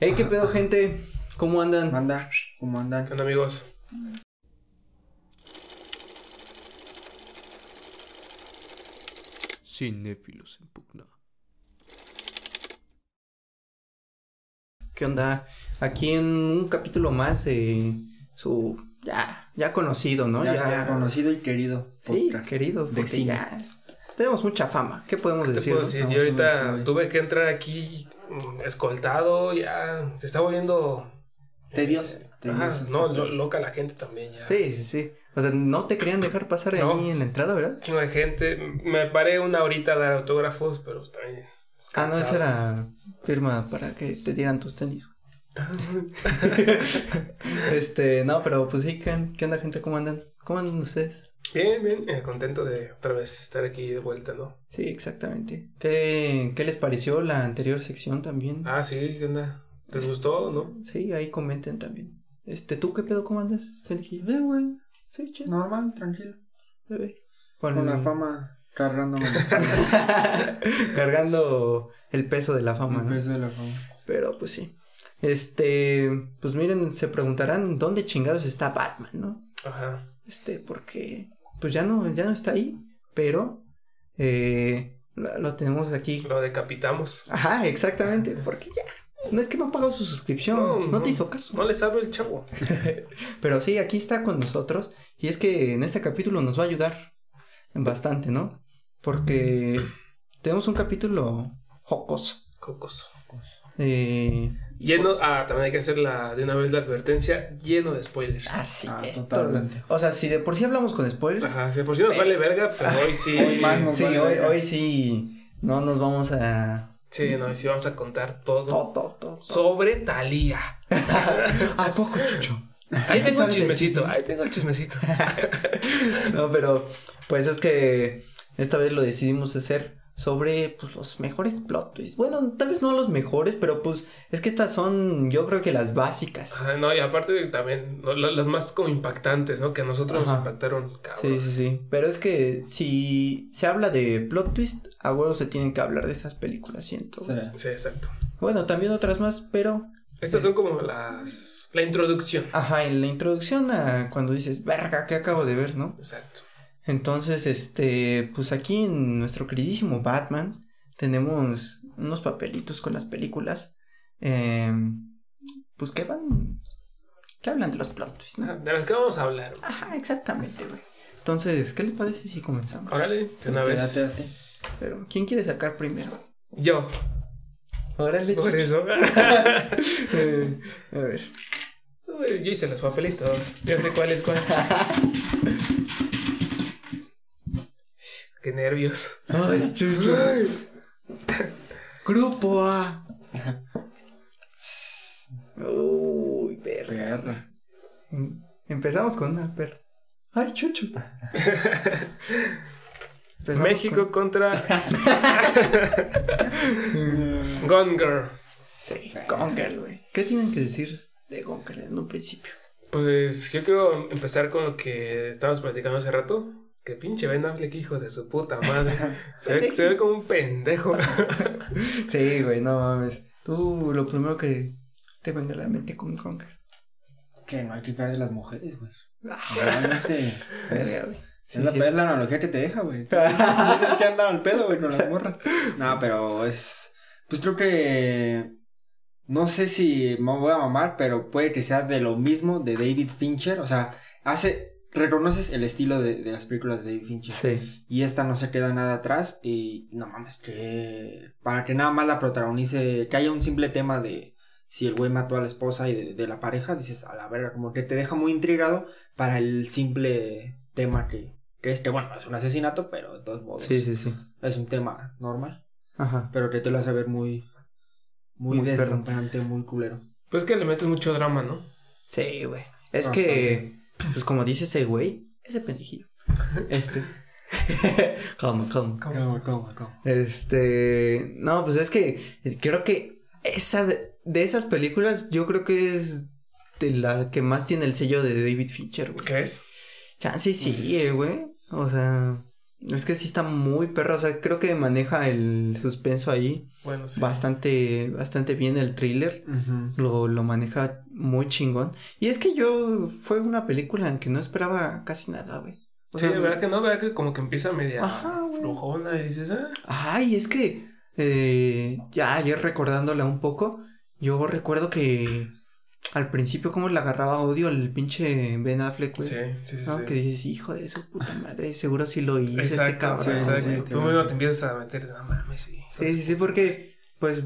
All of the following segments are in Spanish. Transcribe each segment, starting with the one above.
Hey, ¿qué pedo, gente? ¿Cómo andan? Manda, ¿cómo andan? ¿Qué onda, amigos? Cinéfilos en pugna. ¿Qué onda? Aquí en un capítulo más de su ya, ya conocido, ¿no? Ya, ya conocido y querido. Sí, querido, de cine. ya es- tenemos mucha fama. ¿Qué podemos ¿Qué te decir? puedo no? decir? No, Yo ahorita tuve que entrar aquí escoltado, ya se está volviendo... Tedioso, eh, tedioso ajá, no, lo- loca la gente también ya. Sí, sí, sí. O sea, no te querían dejar pasar No. ahí en la entrada, ¿verdad? Chingo de gente. Me paré una horita a dar autógrafos, pero pues también... Ah, no, esa era firma para que te dieran tus tenis. este, no, pero pues sí, ¿qué, qué onda, gente? ¿Cómo andan? ¿Cómo andan ustedes? Bien, bien, eh, contento de otra vez estar aquí de vuelta, ¿no? Sí, exactamente. ¿Qué, qué les pareció la anterior sección también? Ah, sí, ¿qué onda? ¿Les gustó, no? Sí, ahí comenten también. Este, ¿tú qué pedo? ¿Cómo andas, Fenji? Bien, güey. Sí, chido. Normal, tranquilo. bebé. Con la fama cargándome Cargando el peso de la fama, el ¿no? peso de la fama. Pero pues sí. Este, pues miren, se preguntarán dónde chingados está Batman, ¿no? Ajá. Este, porque pues ya no, ya no está ahí, pero eh, lo, lo tenemos aquí. Lo decapitamos. Ajá, exactamente, porque ya. No es que no pagó su suscripción, No, no, no. te hizo caso. No le sabe el chavo. Pero sí, aquí está con nosotros. Y es que en este capítulo nos va a ayudar bastante, ¿no? Porque tenemos un capítulo jocoso. Cocos. Eh, Lleno, ah, también hay que hacer la, de una vez la advertencia, lleno de spoilers. así Ah, es. totalmente. O sea, si de por sí hablamos con spoilers. Ajá, si por si nos vale verga, pero hoy sí. Hoy más nos Sí, vale hoy, verga. hoy sí no nos vamos a... Sí, no, y sí vamos a contar todo Todo, todo, todo. sobre Talía. ¿A poco, Chucho? Ahí tengo un ¿Sabes el chismecito, chisme? ahí tengo el chismecito. No, pero pues es que esta vez lo decidimos hacer sobre pues los mejores plot twists. Bueno, tal vez no los mejores, pero pues es que estas son yo creo que las básicas. Ajá, no, y aparte también no, la- las más como impactantes, ¿no? Que a nosotros Ajá. nos impactaron, cabrón. Sí, sí, sí. Pero es que si se habla de plot twist, a huevo se tienen que hablar de esas películas, siento. Sí. Sí, exacto. Bueno, también otras más, pero Estas son como las... La introducción. ajá, en la introducción a cuando dices, verga, ¿qué acabo de ver, no? Exacto. Entonces, este, pues aquí en nuestro queridísimo Batman tenemos unos papelitos con las películas, em, pues que van, que hablan de los plot twists. De las que vamos a hablar. Ajá, exactamente, güey. Entonces, ¿qué les parece si comenzamos? Órale, de una vez. Date, date. Pero, ¿quién quiere sacar primero? Yo, Órale, por eso. Eh, a ver. Uy, Yo hice los papelitos. Ya sé cuál es cuál. Qué nervios. Ay, Chucho. Grupo A. Uy. Perra. Em- Empezamos con una perra. Ay, chucho. México contra con- Girl. Sí, Gonger, güey. ¿Qué tienen que decir de Gonger en un principio? Pues yo quiero empezar con lo que estábamos platicando hace rato. Que pinche Ben Affleck, hijo de su puta madre. Se ve, se ve como un pendejo. Sí, güey, no mames. Tú, lo primero que te venga a la mente con Gonger. Que no hay que fiar de las mujeres, güey. Ah, Realmente. verga, es, güey. Sí, es la, sí. es la analogía que te deja, güey. Tienes que andar al pedo, güey, con las morras. No, pero es. Pues creo que. No sé si me voy a mamar, pero puede que sea de lo mismo de David Fincher. O sea, hace. Reconoces el estilo de, de las películas de David Fincher. Sí. Y esta no se queda nada atrás. Y no mames, que. Para que nada más la protagonice. Que haya un simple tema de. Si el güey mató a la esposa y de, de la pareja, dices a la verga, como que te deja muy intrigado para el simple tema que, que es que, bueno, es un asesinato, pero de todos modos Sí, sí, sí. es un tema normal, Ajá. pero que te lo hace ver muy, muy, Muy deslumbrante, muy culero. Pues que le metes mucho drama, ¿no? Sí, güey. Es que, pues como dice ese güey, ese pendejillo. Este. calma, calma. ¿Cómo, cómo, cómo? Este, no, pues es que creo que esa de, de esas películas, yo creo que es de la que más tiene el sello de David Fincher, güey. ¿Crees? Chance sí, eh, güey. O sea, Es que sí está muy perro, o sea, creo que maneja el suspenso ahí Bueno, sí. bastante, bastante bien el thriller. Lo, lo maneja muy chingón. Y es que yo fue una película en que no esperaba casi nada, güey. O Sí, sea, ¿verdad que no? ¿Verdad que como que empieza media Ajá, flojona y dices, ah, Ay, es que eh, ya ayer recordándola un poco, yo recuerdo que al principio como le agarraba odio al pinche Ben Affleck, güey. sí, sí, sí. ¿no? sí. Que dices, hijo de su puta madre, seguro sí lo hizo este cabrón. sí, güey". exacto. Tú mismo te empiezas a meter, no mames, sí. Sí, sí, sí, porque, pues,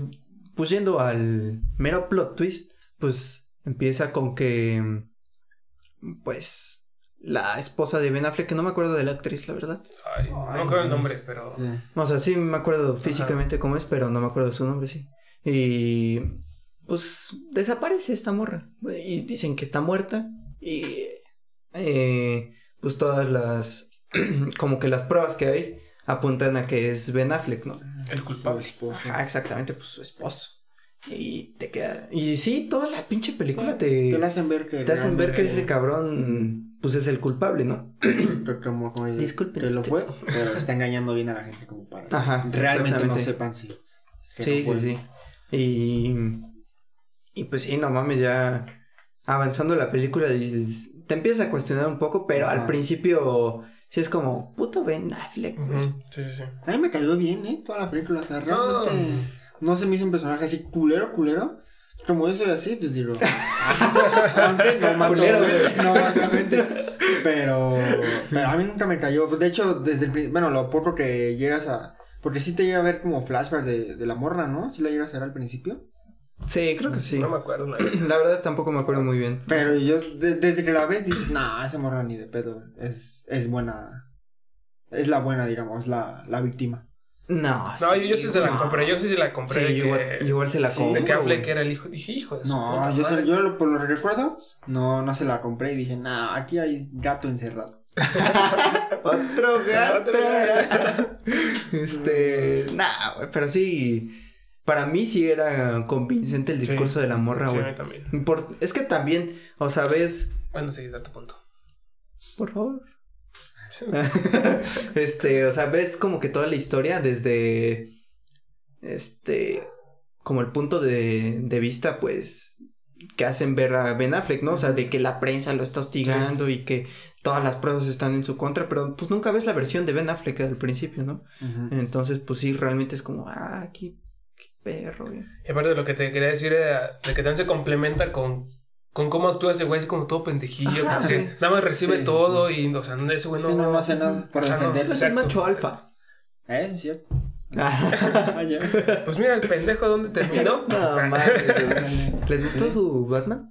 pues yendo al mero plot twist, pues empieza con que, pues, la esposa de Ben Affleck, que no me acuerdo de la actriz, la verdad. Ay, no me acuerdo el nombre, pero. Sí. O sea, sí me acuerdo físicamente cómo es, pero no me acuerdo de su nombre, sí. Y, pues, desaparece esta morra. Y dicen que está muerta. Y, eh, pues, todas las, como que las pruebas que hay apuntan a que es Ben Affleck, ¿no? El Su culpable. esposo. Ah, exactamente, pues su esposo. Y te queda. Y sí, toda la pinche película te. Te lo hacen ver que. te hacen ver que ese cabrón. Pues es el culpable, ¿no? como, como Disculpen que lo fue, pero está engañando bien a la gente como para Ajá, realmente no sepan si. que Sí, no sí, sí. Y. Y pues sí, no mames, ya. Avanzando la película, dices. Te empiezas a cuestionar un poco, pero al principio. Sí es como. Puto Ben Affleck, güey. Ujú, Sí, sí, sí. A mí me cayó bien, ¿eh? Toda la película, o sea, No. realmente no, se me hizo un personaje así culero, culero. Como yo soy así, pues digo, no mato, Culero, güey. no mato gente. Pero, pero a mí nunca me cayó. De hecho, desde el principio, bueno, lo poco que llegas a, porque sí te llega a ver como flashback de, de la morra, ¿no? Sí la llegas a ver al principio. Sí, creo que sí. No me acuerdo. la neta. La verdad tampoco me acuerdo muy bien. Pero yo, de- desde que la ves, dices, nah, esa morra ni de pedo. Es, es buena. Es la buena, digamos, la, la víctima. No, No, yo, yo sí se la compré. Yo sí se la compré. Sí, de yo, que, igual, yo igual se la Sí, compro. de que Affleck era el hijo. Dije, hijo de su No, puta yo, se- madre. yo lo- por lo que recuerdo, no, no se la compré y dije, nah, aquí hay gato encerrado. Otro gato. Otro gato. este, nah, güey, pero sí, para mí sí era convincente el discurso Sí. de la morra, Sí, güey. mí también. Por- es que también, o sea, ves, Bueno, sí, da tu punto. por favor. este, o sea, ves como que toda la historia desde, este, como el punto de, de vista, pues, que hacen ver a Ben Affleck, ¿no? O sea, de que la prensa lo está hostigando y que todas las pruebas están en su contra, pero pues nunca ves la versión de Ben Affleck al principio, ¿no? Entonces, pues sí, realmente es como, ah, qué perro, güey. Y aparte de lo que te quería decir era de que también se complementa con, con cómo actúa ese güey, así como todo pendejillo, Ajá, porque güey. nada más recibe Sí, sí, todo y, o sea, ese güey no, Sí, no, no hace nada no. defenderse. Es un macho alfa. ¿Eh? ¿Es cierto? no, Ah. Pues mira el pendejo dónde terminó. mames, güey. ¿Les gustó su Batman?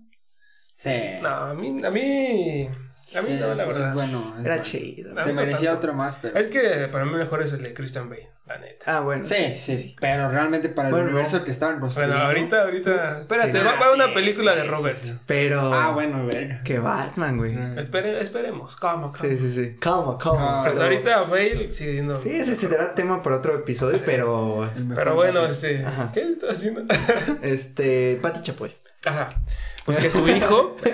Sí. No, a mí, a mí, a mí no, la es verdad. bueno. es Era bueno. chido. Ah, Se merecía tanto. otro más, pero. Es que para mí mejor es el de Christian Bale, la neta. Ah, bueno. Sí, sí, pero realmente para el universo que estaban construyendo. Bueno, ahorita, ahorita. Espérate, Sí, va ah, una sí, película sí, de sí, Robert. sí. Pero. Ah, bueno, verga. Que Batman, güey. Espere, esperemos. Calma, calma. Sí, sí, sí. Calma, calma. Ah, Pues pero- ahorita Bale sigue siendo. Sí, ese será tema para otro episodio, pero. Pero bueno, este. Ajá. ¿Qué está haciendo? Este. Pati Chapoy. Ajá. Pues que su hijo.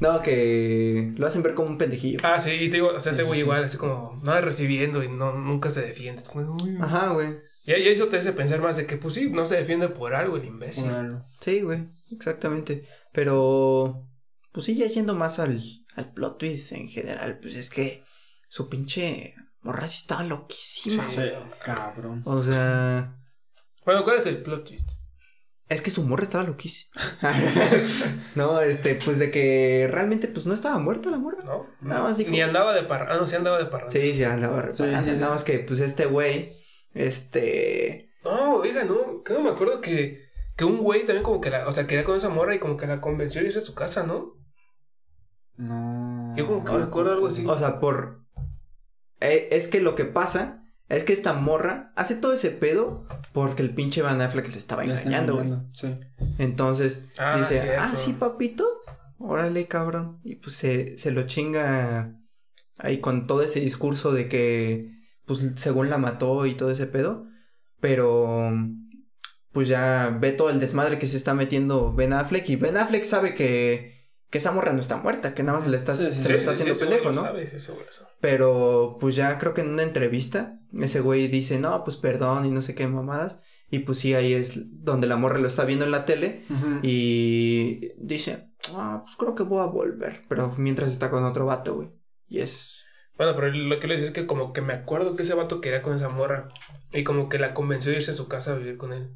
No, que lo hacen ver como un pendejillo. Ah, sí, y te digo, o sea, ese güey igual, así como nada recibiendo y no, nunca se defiende. Es como, uy. Ajá, güey. Y, y eso te hace pensar más de que, pues sí, no se defiende por algo el imbécil. Bueno, Sí, güey. Exactamente. Pero. Pues sí, ya yendo más al, al plot twist en general, pues es que su pinche morra sí estaba loquísima, Sí. güey. cabrón. O sea. Bueno, ¿cuál es el plot twist? Es que su morra estaba loquísima. no, este, pues de que realmente pues no estaba muerta la morra. ¿No? Nada más dijo- Ni andaba de parra. Ah, no, sí andaba de parra. Sí, sí, andaba. Sí, sí, sí. Nada más que pues este güey, este... No, oiga, no, que no me acuerdo que, que un güey también como que la, o sea, quería con esa morra y como que la convenció de irse a su casa, ¿no? No. Yo como que me acuerdo algo así. O sea, por... eh, es que lo que pasa es que esta morra hace todo ese pedo porque el pinche Van Affleck le estaba engañando, güey. Sí. Entonces Ah, dice, cierto. ah, sí, papito, órale, cabrón. Y pues se, se lo chinga ahí con todo ese discurso de que, pues según la mató y todo ese pedo. Pero, pues ya ve todo el desmadre que se está metiendo Ben Affleck. Y Ben Affleck sabe que, que esa morra no está muerta, que nada más le está, Sí, sí, se sí, lo está haciendo sí, pendejo, ¿no? sabes. Pero pues ya creo que en una entrevista, ese güey dice, no, pues perdón y no sé qué mamadas. Y pues sí, ahí es donde la morra lo está viendo en la tele y dice, ah, pues creo que voy a volver. Pero mientras está con otro vato, güey. Y es... Bueno, pero lo que le decía es que como que me acuerdo que ese vato quería con esa morra. Y como que la convenció de irse a su casa a vivir con él.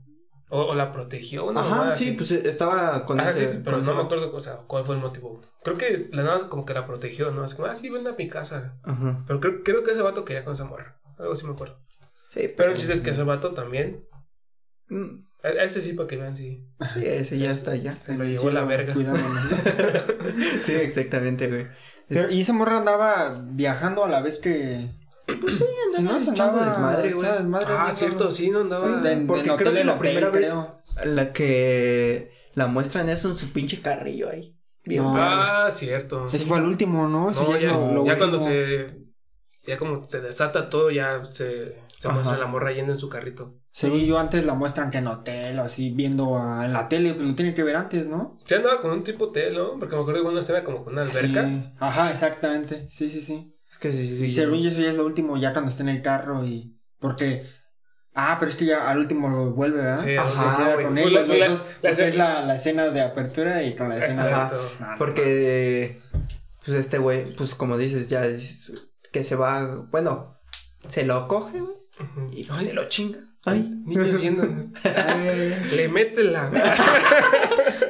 O, o la protegió. Una Ajá, mamada sí, así. pues estaba con Ah, ese... sí, sí, pero con ese no me acuerdo o sea, cuál fue el motivo. Creo que la nada como que la protegió, ¿no? Así como, ah, sí, ven a mi casa. Ajá. Pero creo, creo que ese vato quería con esa morra. Algo así me acuerdo. Sí, Pero el chiste es que ese vato también. Mm, a- Ese sí, para que vean, sí. Sí, ese ya está ya. Se lo llevó Sí, la no, verga. cuidado, ¿no? Sí, exactamente, güey. Pero, y esa morra andaba viajando a la vez que. Pues sí, Si no, andaba andaba desmadre, güey. desmadre, Ah, cierto, sí, no andaba. Sí, de- Porque hotel creo que la hotel, primera vez- creo. La que la muestran es en su pinche carrillo ahí. Bien No. Ah, cierto. Ese fue el último, ¿no? Ese ya, lo- cuando se. Ya como se desata todo, ya se, se muestra la morra yendo en su carrito. Según yo, antes la muestran que en hotel o así, viendo a- en la tele, pues lo tiene que ver antes, ¿no? Se andaba con un tipo hotel, ¿no? Porque me acuerdo de una escena como con una alberca. Sí. Ajá, exactamente. Sí, sí, sí. Es que sí, sí, y sí. según yo, eso ya es lo último, ya cuando está en el carro y. Porque. Ah, pero este ya al último vuelve, ¿verdad? Sí, Ajá, Se queda con Pues ellos, la- los la- la es la, la escena de apertura y con la escena de... Porque, pues este güey, pues como dices, ya es que se va, bueno, se lo coge, güey, y se lo chinga. Ay, niños viendo. Ay, Le mete la.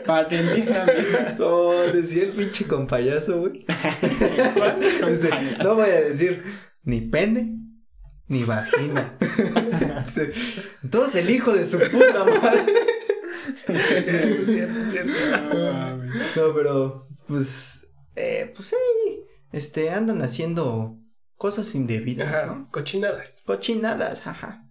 Para que entiendan bien. Oh, decía el pinche compayazo, güey. Dice, no voy a decir ni pene ni vagina. Dice, Entonces el hijo de su puta madre. Es cierto, es cierto. No, pero, pues, eh, pues sí, este, andan haciendo cosas indebidas, Ajá, ¿no? cochinadas. Cochinadas, jaja.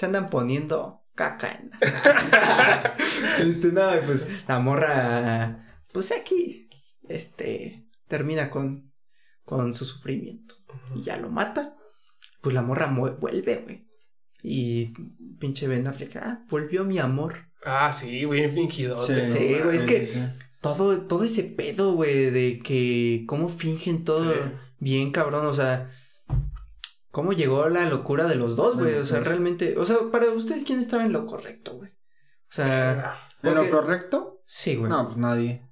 Se andan poniendo caca en la- Este, no, pues la morra, pues aquí, este, termina con, con su sufrimiento. Y ya lo mata. Pues la morra vuelve, güey. Y pinche Ben Affleck, ah, volvió mi amor. Ah, sí, güey, fingidote. Sí, ¿no? güey, es que- sí. Todo, todo ese pedo, güey, de que cómo fingen todo Sí. bien cabrón, o sea, cómo llegó la locura de los dos, güey, o sea, realmente, o sea, para ustedes, ¿quién estaba en lo correcto, güey? O sea, ¿En porque- lo correcto? sí, güey. No, pues nadie.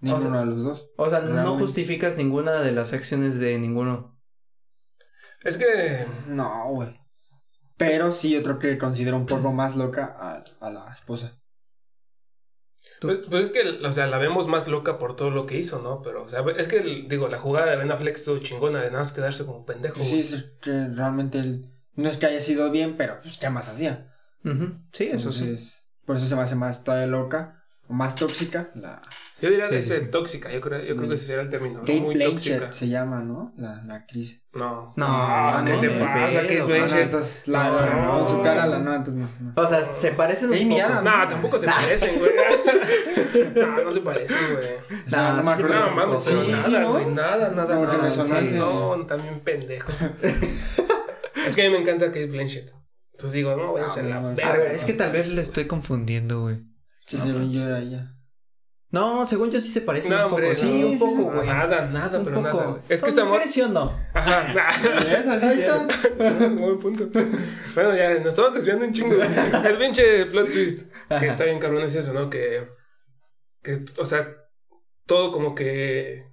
Ninguno O sea, de los dos. O sea, no justificas ninguna de las acciones de ninguno. Es que. No, güey. Pero sí, otro que considero un poco más loca a, a la esposa. Pues, pues es que, o sea, la vemos más loca por todo lo que hizo, ¿no? Pero, o sea, es que, digo, la jugada de Ben Affleck estuvo chingona de nada más quedarse como pendejo. Sí, es que realmente él, no es que haya sido bien, pero pues ¿qué más hacía? Ujú, Sí, eso sí. Entonces, Por eso se me hace más todavía loca o más tóxica. La Yo diría de sí. tóxica, yo creo, yo creo que ese sería el término. Kate muy Blanchett tóxica. se llama, ¿no? La, la actriz. No. No, Ah, ¿qué no te me pasa, pedo, Kate no, Ah, no, Blanchett? entonces, la, No. con su cara, la no, entonces no. no. O sea, se parecen un poco. No, tampoco se parecen, güey. no, no se parecen, güey. No, no sí se. No, mames, Sí, nada, sí, ¿no? güey, nada, nada, nada. sí, no, también pendejo. es que a mí me encanta Kate Blanchett. Entonces digo, no, voy a Ah, hacer la no, verga. A ver, es que tal vez le estoy confundiendo, güey. Sí, según yo era ella. No, según yo sí se parece No, un poco. hombre, sí, no. un poco, güey. Nada, nada, un pero poco. nada. güey. Es que ¿Son esta amor. mujeres, sí o no? Ajá. Esa sí Ahí está. Buen punto. Bueno, ya nos estamos desviando un chingo. El pinche plot twist. Que Ajá. está bien cabrón es eso, ¿no? Que, que, o sea, todo como que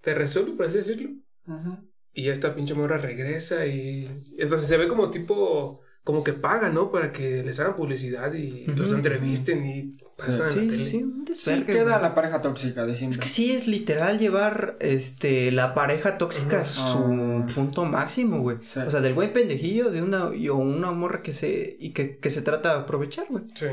te resuelve, por así decirlo. Ujú. Y esta pinche morra regresa y... O sea, se ve como tipo... Como que paga, ¿no? Para que les hagan publicidad y los entrevisten y pasan Sí, la sí, tele. sí, un Sí, queda la pareja tóxica de siempre. Es que sí es literal llevar este la pareja tóxica a su Ah. punto máximo, güey. Sí. O sea, del güey pendejillo de una y o una morra que se y que, que se trata de aprovechar, güey. Sí.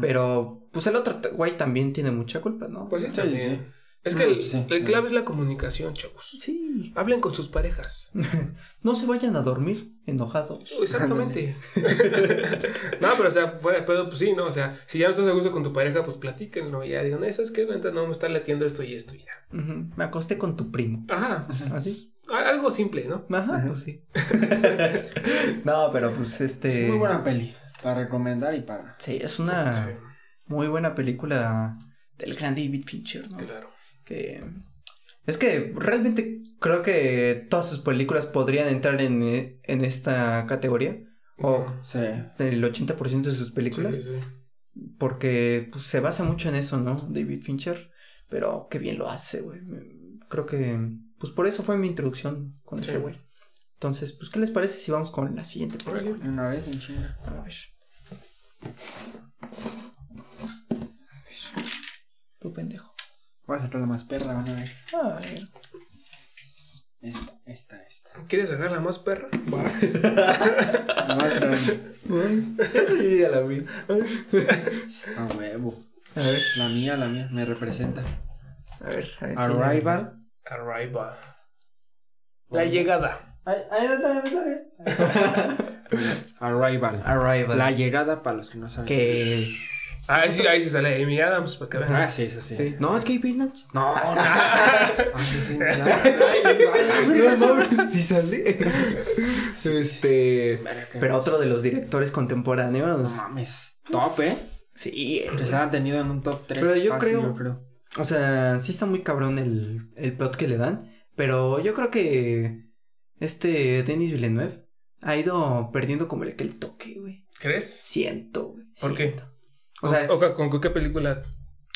Pero pues el otro güey también tiene mucha culpa, ¿no? Pues sí, Sí, también. Es que el, sí. el clave es la comunicación, chavos. Sí. Hablen con sus parejas. No se vayan a dormir enojados. Exactamente. no, pero o sea, fuera de pedo, pues sí, ¿no? O sea, si ya no estás a gusto con tu pareja, pues platíquenlo. Ya digan, ¿sabes qué? Neta, no me está latiendo esto y esto y ya. Me acosté con tu primo. Ajá. ¿Así? A- Algo simple, ¿no? Ajá, Ajá. pues sí. no, pero pues Es este. muy buena peli. Para recomendar y para. Sí, es una Sí, muy buena película del gran David Fincher, ¿no? claro. Que. Es que realmente creo que todas sus películas podrían entrar en, eh, en esta categoría. O Sí. el 80% de sus películas. Sí, sí, sí. Porque pues, se basa mucho en eso, ¿no? David Fincher. Pero qué bien lo hace, güey. Creo que. Pues por eso fue mi introducción con Sí. ese güey. Entonces, pues, ¿qué les parece si vamos con la siguiente película? Una vez en China. A ver. Tu pendejo. Voy a sacar la más perra, van a ver. A ver. Esta, esta, esta. ¿Quieres sacarla más perra? La más grande. Eso yo ya la vi. A huevo. A ver, La mía, la mía, me representa. a ver. a ver, Arrival. Arrival. La llegada. Ahí, ahí está, ahí está. Arrival. Arrival. La llegada para los que no saben. Que. Ah, sí, ahí sí sale Amy Adams, para que vean. Ah, sí, sí, sí. sí. No, es que hay Pinoch. No, no. Ah, sí, sí. No mames, sí sale. Este. Pero otro de los directores No contemporáneos. mames. Top, ¿eh? Sí, Que se han tenido en un top 3. Pero yo fácil, creo- yo creo. O sea, sí está muy cabrón el, el plot que le dan. Pero yo creo que este Denis Villeneuve ha ido perdiendo como el que el toque, güey. ¿Crees? Siento, güey. ¿Por qué? O sea, ¿O, o- con qué película?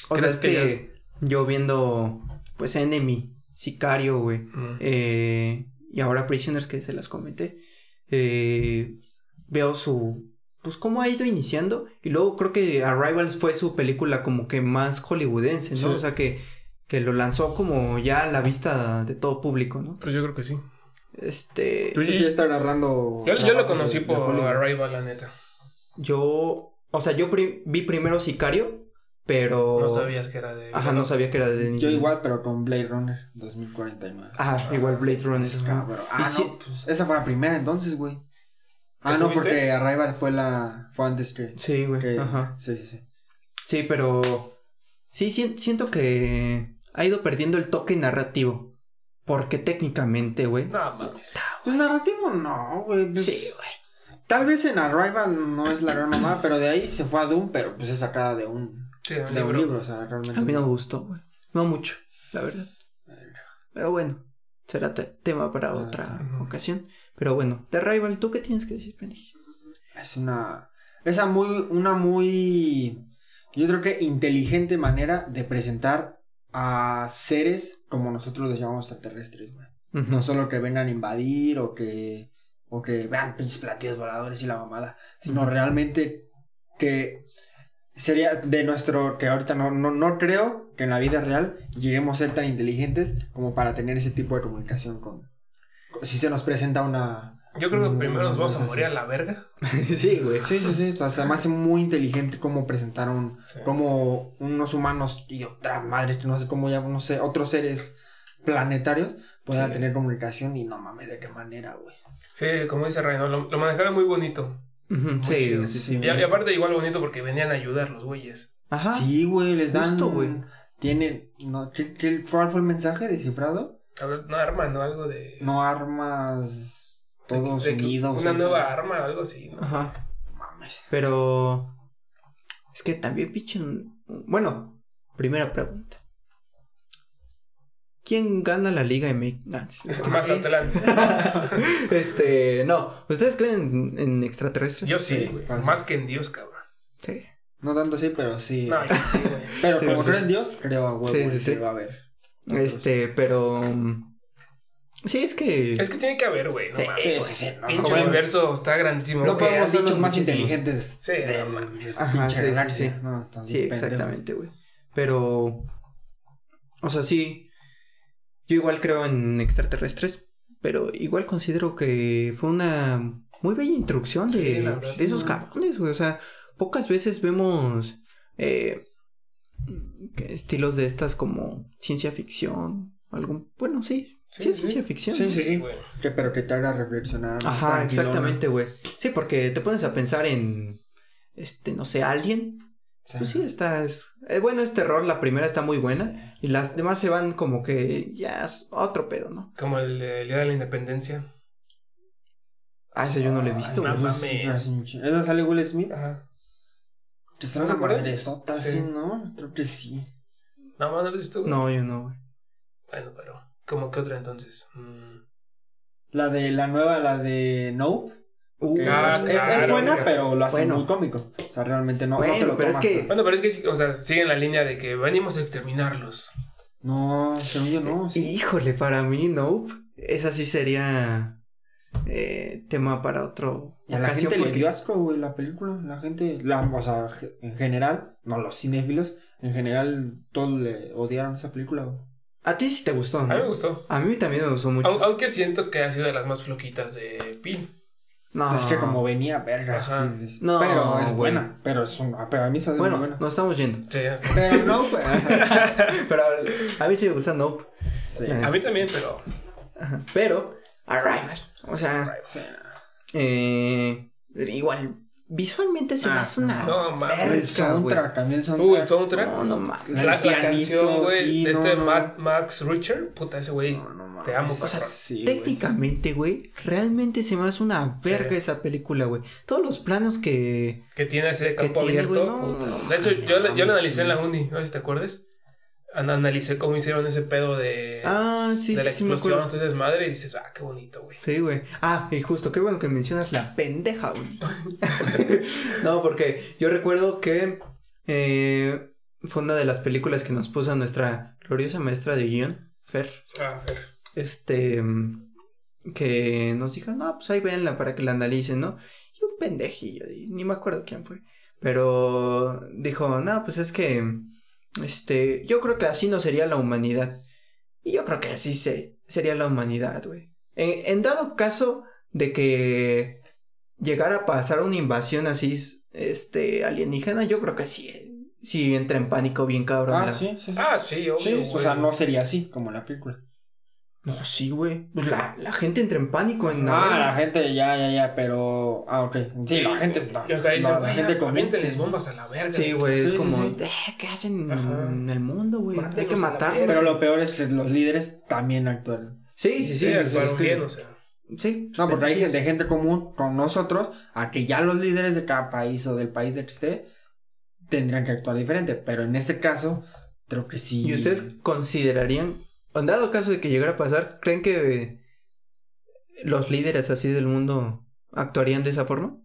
o sea, es que que, yo viendo, pues, Enemy, Sicario, güey. Mm. eh, y ahora Prisoners, que se las comenté. eh, veo su. Pues cómo ha ido iniciando. Y luego creo que Arrivals fue su película como que más hollywoodense, ¿no? Sí. O sea que, que lo lanzó como ya a la vista de todo público, ¿no? Pues yo creo que sí. Este. Tú ya está agarrando. Yo, yo lo conocí de- de por Hollywood. Arrival, la neta. Yo. O sea, yo pri- vi primero Sicario, pero. No sabías que era de. Ajá, no sabía que era de Denis. Yo igual, pero con Blade Runner 2049. Ah, igual Blade Runner. Es cabrón. Ah, sí- no, pues esa fue la primera entonces, güey. Ah, ¿Que no, porque Arrival fue la. Fue antes que. Sí, güey. que- Ajá. Sí, sí, sí. Sí, pero sí si- siento que ha ido perdiendo el toque narrativo. Porque técnicamente, güey. No mames. Pues narrativo no, güey. pues, Sí, güey. Tal vez en Arrival no es la gran mamá, pero de ahí se fue a Doom, pero pues es sacada de un, Sí, de un libro. libro, o sea, realmente. A mí no me gustó, güey. No mucho, la verdad. Pero bueno, será te- tema para Ah, otra ocasión. Pero bueno, The Rival, ¿tú qué tienes que decir, Penny? Es una. Esa muy. Una muy. Yo creo que inteligente manera de presentar a seres como nosotros los llamamos extraterrestres, güey. No solo que vengan a invadir o que. O que vean pinches platillos voladores y la mamada. Sino realmente que sería de nuestro. Que ahorita no, no, no creo que en la vida real lleguemos a ser tan inteligentes como para tener ese tipo de comunicación con. Si se nos presenta una. Yo creo que primero nos vamos a morir si- a la verga. sí, güey. Sí, sí, sí. O sea, se me hace muy inteligente cómo presentaron. Sí. Como unos humanos y otra madre, no sé cómo ya, no sé, otros seres planetarios puedan Sí. tener comunicación y no mames de qué manera, güey. Sí, como dice Rey, ¿no? lo, lo manejaron muy bonito. Sí, chido. sí, sí. Y, y aparte, igual bonito porque venían a ayudar los güeyes. Ajá. Sí, güey, les dan. justo, güey. Tienen. No, ¿qué, qué- cuál fue el mensaje descifrado? A ver, no arma, ¿no? Algo de. No armas. Todos de unidos. Una nueva arma, algo así. No sé. Ajá. Mames. Pero. Es que también, pinche. Bueno, primera pregunta. ¿Quién gana la Liga MX? Nah, sí. Mazatlán. este, no. ¿Ustedes creen en, en extraterrestres? Yo sí, güey. Más que en Dios, cabrón. Sí. No tanto así, pero sí. No, yo sí, güey. pero Sí, como sí. creo en Dios, creo a huevo Sí, sí, va a haber. Este, pero. mm, Sí, es que. Es que tiene que haber, güey. No Sí, mames. sí, sí, sí, no, Pinche no, universo está grandísimo. No podemos ser los dicho más muchísimos. inteligentes. Sí, de no mames. Ajá, pinche sí, sí, sí. No, Sí, exactamente, güey. Pero. O sea, sí. Yo igual creo en extraterrestres. Pero igual considero que fue una muy bella introducción de, Sí, la verdad, de esos sí. cabrones, güey. O sea, pocas veces vemos eh, estilos de estas como ciencia ficción. Algún. Bueno, sí. Sí, Sí, es sí. ciencia ficción. Sí, ¿no? sí, sí. güey. Que, pero que te haga reflexionar. Ajá, exactamente, güey. Sí, porque te pones a pensar en. Este, no sé, Pues sí, está. Es, eh, bueno, es terror. La primera está muy buena. Y las demás se van como que ya es otro pedo, ¿no? Como el, de- el Día de la Independencia. Ah, ese yo no lo he visto, Ay, güey. no Sí, mames. sí, hace un chingo. ¿Es donde sale Will Smith? Ajá. Que es ¿No se madresota, Sí. ¿no? Creo que sí. No, no lo he visto, güey. No, yo no, güey. Bueno, pero. ¿Cómo que otra entonces? Mm. La de la nueva, la de Nope. Uh, Ah, es, es- es claro, buena, mira. pero lo hace Bueno. muy cómico. O sea, realmente no, no Bueno, te lo pero es que- Bueno, pero es que, o sea, siguen la línea de que venimos a exterminarlos. No, según yo no. Sí. Híjole, para mí, Nope. Esa sí sería eh, tema para otro Y a la gente le porque- dio asco, güey, la película. La gente, la, o sea, en general, no los cinéfilos, en general, todos le odiaron esa película, güey. A ti sí te gustó, A mí me ¿no? gustó. A mí también me gustó mucho. Au- Aunque siento que ha sido de las más floquitas de Pin. No. Es que como venía, verga. Ajá. sí, No, pero es güey. buena. Pero es una, pero a mí se hace muy Bueno, buena. nos estamos yendo. Sí, ya está. Pero no, pues. Pero a mí sí me gusta Nope. sí. A mí también, pero. Ajá. Pero, Arrival. O sea, Sí. eh, igual, visualmente se me Ah, hace una. no, mames. El verga, soundtrack, también. Uh, el soundtrack. No, no mames. La, la canción, güey, sí, de no, este no. Max Richter. Puta, ese güey. No, no mames. Te amo, O sea. Sí. Técnicamente, güey, realmente se me hace una verga Sí. esa película, güey. Todos los planos que. Que tiene ese campo tiene, abierto. no, de hecho, mames, yo, lo- yo lo analicé en la uni, no sé si te acuerdas. An- Analicé cómo hicieron ese pedo de, Ah, sí, de la sí, explosión. Entonces, madre, y dices, ah, qué bonito, güey. Sí, güey. Ah, y justo, qué bueno que mencionas la pendeja, güey. no, porque yo recuerdo que eh, fue una de las películas que nos puso nuestra gloriosa maestra de guion, Fer. Ah, ver. Este. Que nos dijo, no, pues ahí véanla para que la analicen, ¿no? Y un pendejillo, y ni me acuerdo quién fue. Pero dijo, no, pues es que. Este. Yo creo que así no sería la humanidad. Y yo creo que así se, sería la humanidad, güey. En, en dado caso de que llegara a pasar una invasión así, este, alienígena, yo creo que sí. eh, Sí entra en pánico bien cabrón. Ah, la- sí, sí. sí. Ah, sí, obvio. Sí, o sea, no sería así como la película. No, sí, güey. Pues la, la gente entra en pánico en Ah, la gente, ya, ya, ya, pero. Ah, ok. Sí, la gente. Ya está, dicen, no, la gente aviéntenles convence. bombas a la verga. Sí, güey, Sí, es sí, como, sí. "Eh, ¿qué hacen Ajá. en el mundo, güey? Hay que la verga. Pero lo peor es que los líderes también actúan. Sí, sí, sí. Sí, sí, actuaron es que- bien, o sea. Sí. No, porque hay gente, gente común con nosotros, a que ya los líderes de cada país o del país de que esté tendrían que actuar diferente. Pero en este caso, creo que sí. ¿Y ustedes considerarían, en dado caso de que llegara a pasar, creen que los líderes así del mundo actuarían de esa forma?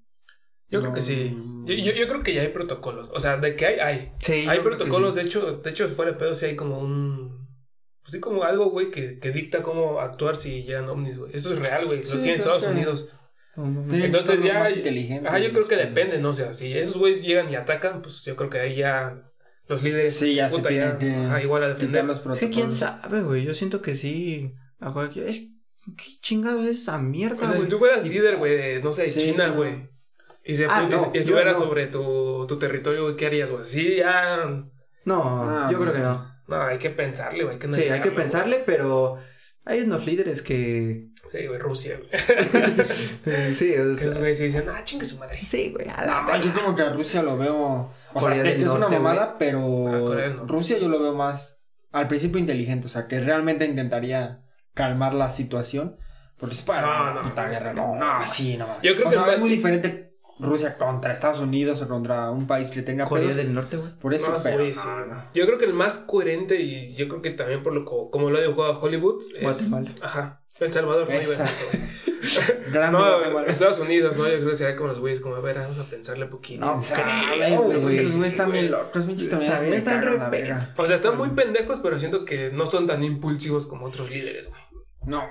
Yo creo que sí. Yo, yo, yo creo que ya hay protocolos. O sea, de que hay, hay. Sí. hay protocolos, de hecho, de hecho, fuera de pedo, sí hay como un. Pues sí, como algo, güey, que, que dicta cómo actuar si llegan ovnis, güey. Eso es real, güey. Sí, Lo tiene Estados claro. Unidos. Entonces ya más hay-. Ajá, yo creo que depende, ¿no? O sea, si esos güeyes llegan y atacan, pues yo creo que ahí ya los líderes. Sí, ya se tienen que ajá, igual a defender. los Es protocolos. que quién sabe, güey. Yo siento que sí. A cualquier... es- ¿Qué chingado es esa mierda, O sea, güey? si tú fueras líder, güey, de, no sé, Sí, China, sí, güey. Y se Ah, no, estuviera yo no. sobre tu, tu territorio, güey, ¿qué harías, güey? Sí, ya. No, Ah, yo creo pues que no. No, hay que pensarle, güey. Hay que Sí, hay que pensarle, pero hay unos líderes que... güey. Sí, güey, Rusia, güey. sí, o Que esos sea, güeyes sí dicen, ah, chingue su madre. sí, güey, a la No, yo como que a Rusia lo veo. O Corea sea, del es una Norte, mamada, Ah, pero Norte. Rusia yo lo veo más al principio inteligente. O sea, que realmente intentaría calmar la situación. Porque es para No, una no, puta no, guerra. no. No, no, sí, no. Yo creo o que sea, es muy diferente Rusia contra Estados Unidos o contra un país que tenga Corea pedos. del Norte, güey. Por eso, No, pero, sí, no, sí. no. Yo creo que el más coherente, y yo creo que también por lo co- como lo ha dibujado Hollywood, es. Guatemala. Ajá. El Salvador, no iba a No. Estados Unidos, ¿no? Yo creo que sería como los güeyes, como, a ver, vamos a pensarle poquito. No, creo, güey. Esos güeyes están bien locos. pinches También están re. O sea, están muy pendejos, pero siento que no son tan impulsivos como otros líderes, güey. No,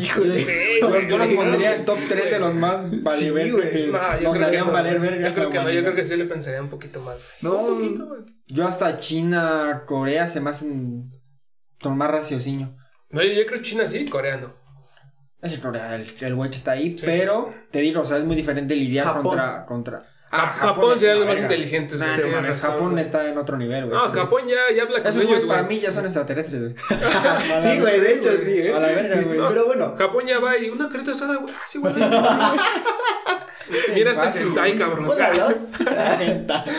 Híjole. Yo, güey, yo los pondría en top 3 de los más vale Sí, verga güey. que No, yo nos creo que harían no. valer verga. Yo creo que no, yo creo que sí le pensaría un poquito más, güey. No, Un poquito, güey. Yo hasta China, Corea se me hacen con más raciocinio. No, yo, yo creo China sí, Corea no. Es Corea, el, el güey que está ahí, Sí. pero te digo, o sea, es muy diferente lidiar Japón. contra. contra... Ah, Japón es sería una los más inteligentes, Nah, güey. no razón, Japón güey. está en otro nivel, güey. No, Esos- Japón ya, ya habla con Esos ellos, güey. para mí ya son extraterrestres, güey. Sí, güey, de hecho sí, ¿eh? A la verga, Sí, güey. Pero bueno, Japón ya va y una carita asada, güey. Así, güey. Mira este hentai, güey. cabrón. Mádalos.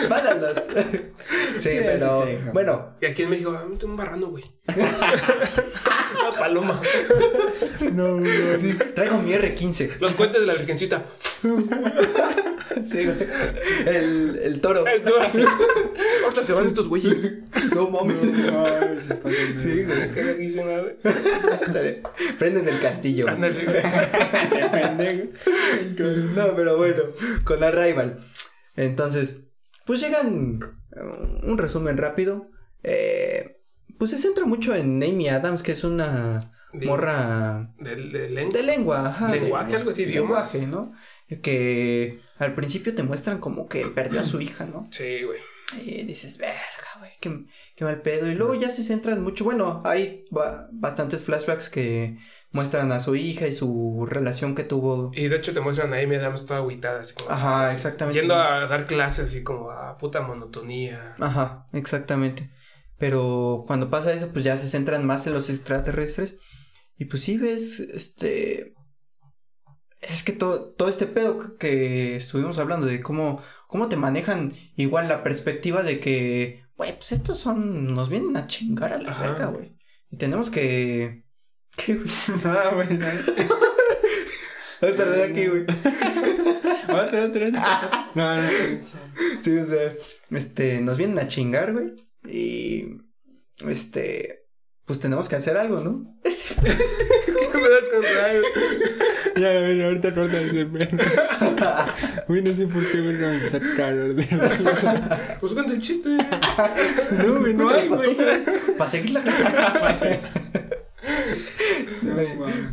Mádalos. Sí, Sí, pero sí, sí. bueno, Y aquí en México, ah, un marrano, güey. Una paloma. no, sí, traigo mi R15. Los puentes de la virgencita. Sí, güey. El, el toro. El toro. Ahorita se van estos güeyes. No mames. Sí, Sí, güey. Cagadísima, güey. Prenden el castillo. güey. Ándale, güey. No, pero bueno, con la rival. Entonces, pues llegan. Un resumen rápido. Eh, pues se centra mucho en Amy Adams, que es una De- morra De, de lengua. de lengua, ajá, de Lenguaje, algo así, idiomas. lenguaje, ¿no? Que al principio te muestran como que perdió a su hija, ¿no? Sí, güey. Y dices, verga, güey, qué, qué mal pedo. Y luego ya se centran mucho. Bueno, hay ba- bastantes flashbacks que muestran a su hija y su relación que tuvo. Y de hecho te muestran a Amy Adams toda agüitada, así como. Ajá, exactamente. Yendo a dar clases así como a puta monotonía. Ajá, exactamente. Pero cuando pasa eso, pues ya se centran más en los extraterrestres. Y pues sí ves, este... Es que todo, todo este pedo que- estuvimos hablando de cómo, cómo te manejan igual la perspectiva de que, güey, pues estos son, nos vienen a chingar a la verga, güey. Y tenemos que... ¿Qué, güey? Ah, güey. no. Me tardé aquí, güey. Otra, otra, otra. No, no. Sí, o sea, este, nos vienen a chingar, güey. Y, este, pues tenemos que hacer algo, ¿no? Ese. Ya, a ver, ahorita corta ese pedo. Güey, no sé por qué me van a empezar a caer de risa. Pues cuenta el chiste. No, güey, no hay, güey. Para seguir la clase.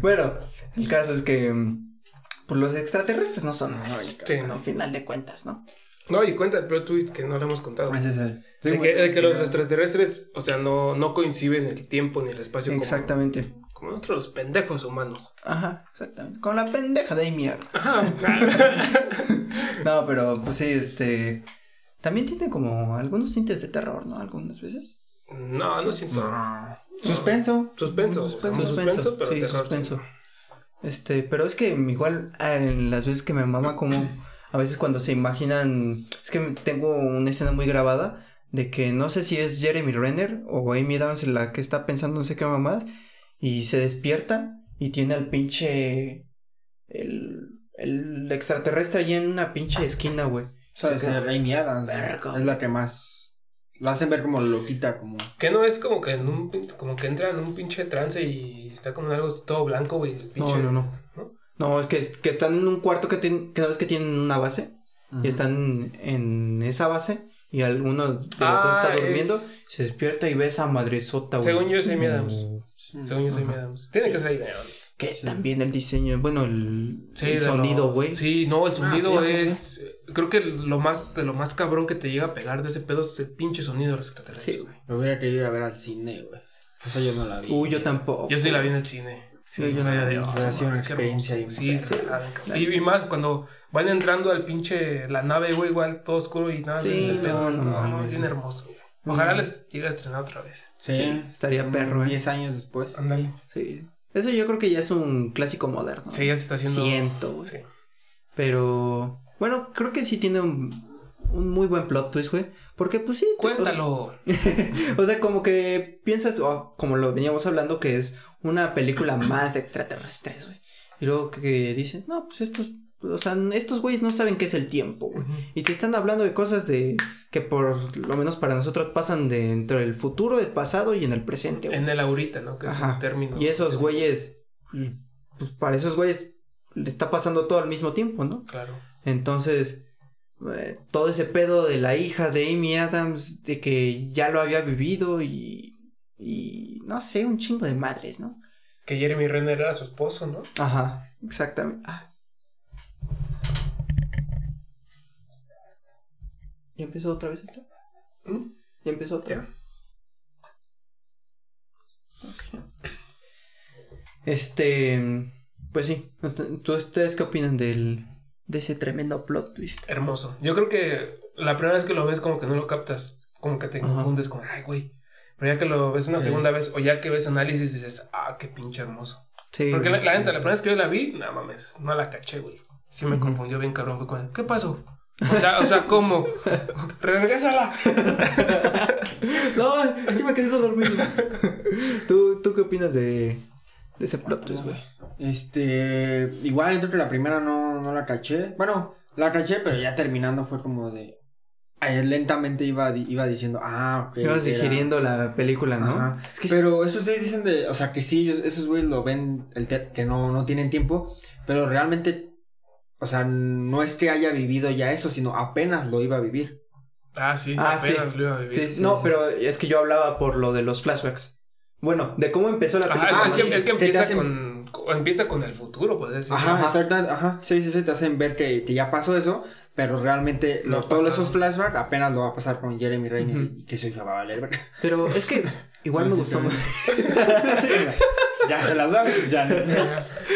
Bueno, el caso es que mm, pues los extraterrestres no son malos, Sí, al final de cuentas, ¿no? No, y cuenta el plot twist que no le hemos contado. Ese es el. De que, de que los extraterrestres, o sea, no, no coinciden el tiempo ni el espacio como- Exactamente. como, nosotros los pendejos humanos. Ajá, exactamente. Con la pendeja de Amy Adams. Ajá. No, pero pues sí, este también tiene como algunos tintes de terror, ¿no? Algunas veces. No, no siento. Suspenso. Suspenso. o sea, suspenso, pero sí, terror. suspenso. Este, pero es que igual en las veces que me mama como a veces cuando se imaginan, es que tengo una escena muy grabada de que no sé si es Jeremy Renner o Amy Adams la que está pensando no sé qué mamadas y se despierta y tiene al pinche el, el extraterrestre allí en una pinche esquina, güey. Sabes, Se queda- es Amy Adams. Verga. Es la que más. La hacen ver como loquita, como. Que no es como que en un pin- como que entra en un pinche trance y está como en algo todo blanco, güey. el pinche- No, no, no. No, es que, que están en un cuarto que, tienen, que no ves que tienen una base y están en esa base y alguno de los dos Ah, está durmiendo, es- se despierta y ve esa madresota, güey. Según yo es Amy Adams. Según yo soy. Adams. Tiene que ser Amy Adams. Que Sí. también el diseño, bueno, el, Sí, el de sonido, lo- güey. Sí, no, el sonido sí, sí, es. Creo que lo más, de lo más cabrón que te llega a pegar de ese pedo es el pinche sonido de los extraterrestres. Sí, güey. Lo hubiera querido ir a ver al cine, güey. Eso yo no la vi. Uy, yo tampoco. Yo sí la vi en el cine. Sí, Sí, yo no la de, vi. oh, Hubiera sido una experiencia hermoso. Sí, está bien y, y más cuando van entrando al pinche la nave, güey, igual todo oscuro y nada, Sí, ese no, pedo. no No, mames, es bien hermoso, güey. Ojalá Mm. les llegue a estrenar otra vez. Sí. Sí, estaría Como perro, eh. 10 años después. Ándale. Sí. Eso yo creo que ya es un clásico moderno. Sí, ya se está haciendo. Siento, güey. Sí. Pero, bueno, creo que sí tiene un, un muy buen plot twist, güey. Porque, pues sí. te- o sea, Cuéntalo. o sea, como que piensas, o como lo veníamos hablando, que es una película más de extraterrestres, güey. Y luego que dices, no, pues estos, o sea, estos güeyes no saben qué es el tiempo, güey. Y te están hablando de cosas de que por lo menos para nosotros pasan de entre el futuro, el pasado y en el presente, güey. En el ahorita, ¿no? Que es Ajá. un término. Y esos güeyes, pues para esos güeyes le está pasando todo al mismo tiempo, ¿no? Claro. Entonces, eh, todo ese pedo de la hija de Amy Adams, de que ya lo había vivido y, y no sé, un chingo de madres, ¿no? Que Jeremy Renner era su esposo, ¿no? Ajá, exactamente. Ah. ¿Ya empezó otra vez esto? ¿Mm? ¿Ya empezó otra vez? Este, pues sí, ¿tú ustedes qué opinan del, de ese tremendo plot twist? Hermoso. Yo creo que la primera vez que lo ves como que no lo captas. Como que te confundes con, ay, güey. Pero ya que lo ves una Sí. segunda vez o ya que ves análisis dices, ah, qué pinche hermoso. Sí. Porque la, la sí. neta, la primera vez que yo la vi, no mames, no la caché, güey. Sí me confundió bien cabrón. Con, ¿qué pasó? O sea, o sea, ¿cómo? ¡Regrésala! No, es que me quedé dormido. ¿Tú, ¿Tú qué opinas de, de ese plot twist, güey? Este. Igual, creo que la primera no, no la caché. Bueno, la caché, pero ya terminando fue como de. lentamente iba, iba diciendo, ah, ok. Ibas era- digiriendo la película, ¿no? Ajá. Es que Pero estos ustedes dicen de, o sea, que sí, esos güeyes lo ven, el te- que no, no tienen tiempo, pero realmente, o sea, no es que haya vivido ya eso, sino apenas lo iba a vivir. Ah, sí, Ah, sí. apenas lo iba a vivir. Sí, no, pero es que yo hablaba por lo de los flashbacks. Bueno, de cómo empezó la película. Ajá, Ah, es, sí, que, es que que te empieza, hacen- con, co- empieza con el futuro, puedes decir. Ajá, Ajá. exactamente, ajá, sí, sí, sí, te hacen ver que, que ya pasó eso, pero realmente lo- todos esos flashbacks apenas lo va a pasar con Jeremy Renner y que su hija va a valer. Pero es que igual me gustó mucho. ya se las sabes, ya.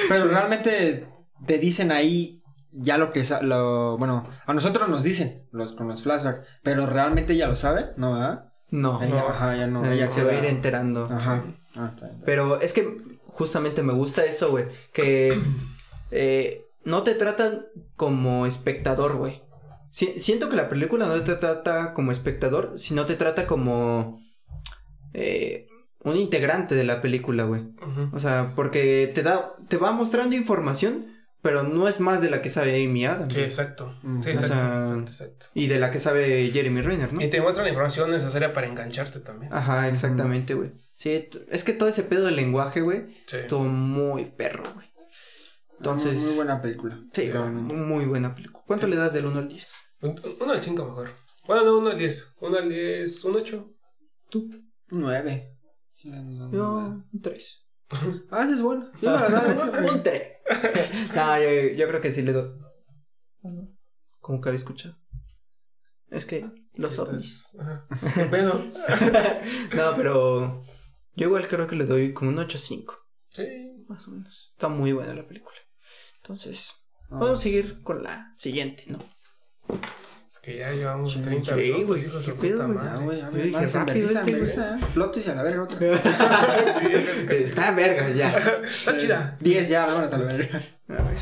Pero realmente te dicen ahí ya lo que lo bueno, a nosotros nos dicen los con los flashbacks, pero realmente ya lo sabe, ¿no? ¿verdad? No, Ella, No. ajá, ya no, ella se va a ir enterando. Ajá. Ah, está bien. Pero es que justamente me gusta eso, güey. Que eh, no te tratan como espectador, güey. Si- siento que la película no te trata como espectador, sino te trata como eh, un integrante de la película, güey. O sea, porque te da, te va mostrando información, pero no es más de la que sabe Amy Adams. Sí, exacto. Mm. Sí, O exacto, sea, exacto, exacto. Y de la que sabe Jeremy Renner, ¿no? Y te muestran la información necesaria para engancharte también. Ajá, exactamente, güey. Sí, t- es que todo ese pedo del lenguaje, güey, Sí. estuvo muy perro, güey. Entonces, muy, muy buena película. sí, realmente. muy buena película. ¿Cuánto le das del 1 al 10? Un- Uno al 5 mejor. Bueno, no, uno al 10. Uno al 10, un 8. Un 9. Sí, no, no, Yo, no. un 3. Ah, ese es bueno. Yo la verdad, ese es bueno. un 3. no, yo, yo creo que sí le doy. Como que había escuchado. Es que los ovnis. Ajá. ¿Qué pedo? no, pero yo igual creo que le doy como un 8.5, Sí. más o menos. Está muy buena la película. Entonces, No, Podemos seguir con la siguiente, ¿no? Es que ya llevamos Sí, 30 sí, minutos, güey, hijos ¿qué de pedo, puta güey? Ah, madre. güey, a ver, dije, más rápido este, güey. ¿eh? Plot y a la verga otra. Sí, ya casi, casi. Está verga ya. Está chida. 10 ya, vámonos a la verga. A ver.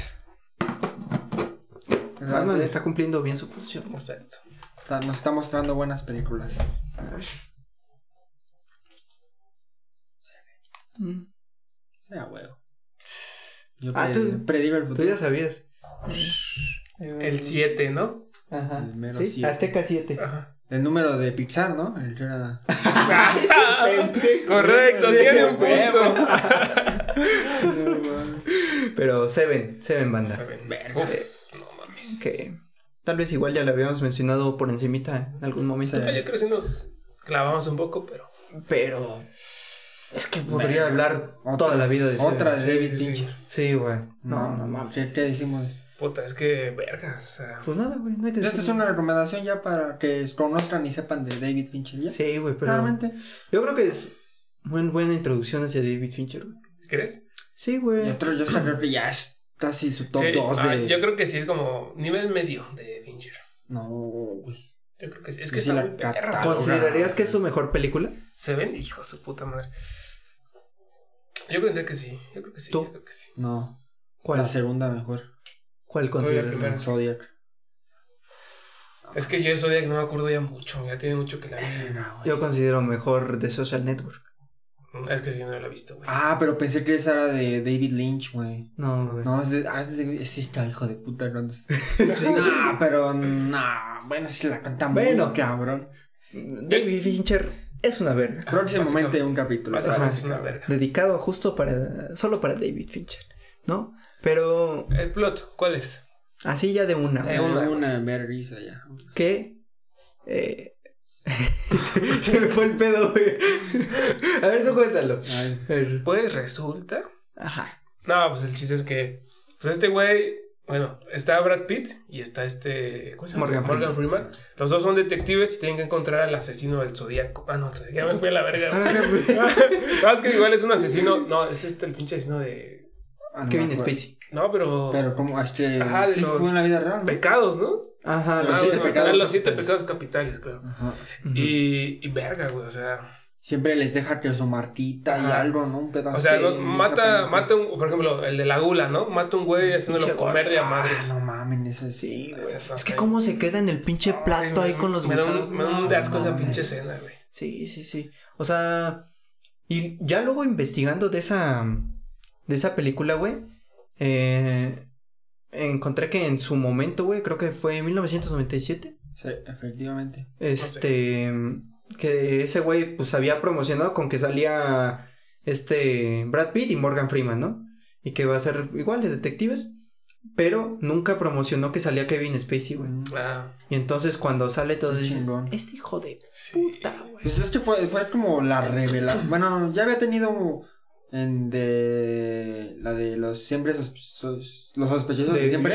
Batman está cumpliendo bien su función. Exacto. Está- Nos está mostrando buenas películas. A ver. Mm, Sea huevo. Yo Ah, tú- el Tú futuro. ya sabías. El 7, ¿no? Ajá. El mero Sí, siete. Azteca 7. Ajá. El número de Pixar, ¿no? El que era... Correcto, tiene un punto. Pero Seven, Seven banda. Saben. Verga. Uf, no mames. Que tal vez igual ya lo habíamos mencionado por encimita en algún momento. Sí. Ah, yo creo que sí nos clavamos un poco, pero. Pero es que podría Verga. hablar Otra- toda la vida de Seven. Otra de David. Fincher. Sí, güey. No, no mames. ¿Qué, qué decimos? Puta, es que vergas. O sea. Pues nada, güey, no hay que Esta es una recomendación ya para que conozcan y sepan de David Fincher. ¿ya? Sí, güey, pero Realmente. yo creo que es muy buena introducción hacia David Fincher, güey. ¿Crees? Sí, güey. Yo, creo- yo hasta creo que ya es casi su top Sí, 2 ah, de... Yo creo que sí es como nivel medio de Fincher. No, güey. Yo creo que sí. Es que sí, está muy perra. ¿Considerarías que es su mejor película? ¿Se ven? Hijo de su puta madre. Yo creo que sí. Yo creo que sí. ¿Tú? Yo creo que sí. No. ¿Cuál? La segunda mejor. ¿Cuál consideras? mejor? Zodiac. Es que yo de Zodiac no me acuerdo ya mucho. Ya tiene mucho que la vi. Yo considero mejor The Social Network. Es que sí, no la he visto, güey. Ah, pero pensé que esa era de David Lynch, güey. No, güey. No, es de... Ah, es de... Hijo de puta. No, Nah, pero... Nah, bueno, sí la canta muy Bueno. cabrón. David Fincher es una verga. Próximamente un capítulo. Básicamente Ajá. es una verga. Dedicado justo para. solo para David Fincher. ¿No? Pero. El plot, ¿cuál es? Así ya de una. Es una, una vergüenza ya. que. eh, se me fue el pedo, güey. A ver, tú cuéntalo. Ver. Pues resulta. Ajá. No, pues el chiste es que. Pues este güey. Bueno, está Brad Pitt y está este. ¿Cómo se llama? Morgan Morgan Freeman. Los dos son detectives y tienen que encontrar al asesino del zodíaco. Ah, no, ya me fui a la verga. no, es que igual es un asesino. No, es este el pinche asesino de. Ah, no Kevin me. Spacey. No, pero. Pero como es que Ajá, de sí los fue en la vida real. ¿no? Pecados, ¿no? Ajá, los Ah, siete bueno, pecados. Los siete capitales. pecados capitales, claro. Ajá. Y, y verga, güey, o sea. Siempre les deja que su marquita y algo, ¿no? Un pedazo. O sea, no- mata, mata un, por ejemplo, el de la gula, ¿no? Mata un güey haciéndolo Pinche comer de a Ah, madres. no mames, ese Sí, sí. güey. Es eso, Es que cómo se queda en el pinche plato Ay, ahí con los me da un- gusanos. Me da un No, de asco esa pinche escena, güey. Sí, sí, sí. O sea, y ya luego investigando de esa de esa película, güey, eh, encontré que en su momento, güey, creo que fue en 1997, Sí, efectivamente. Este, que ese güey pues había promocionado con que salía este Brad Pitt y Morgan Freeman, ¿no? Y que va a ser igual de detectives, pero nunca promocionó que salía Kevin Spacey, güey. Ah, Y entonces cuando sale todo chingón. este hijo de sí. puta, güey. Pues este fue, fue como la revelación. Bueno, ya había tenido en de la de los siempre sospechosos, los sospechosos de, De siempre.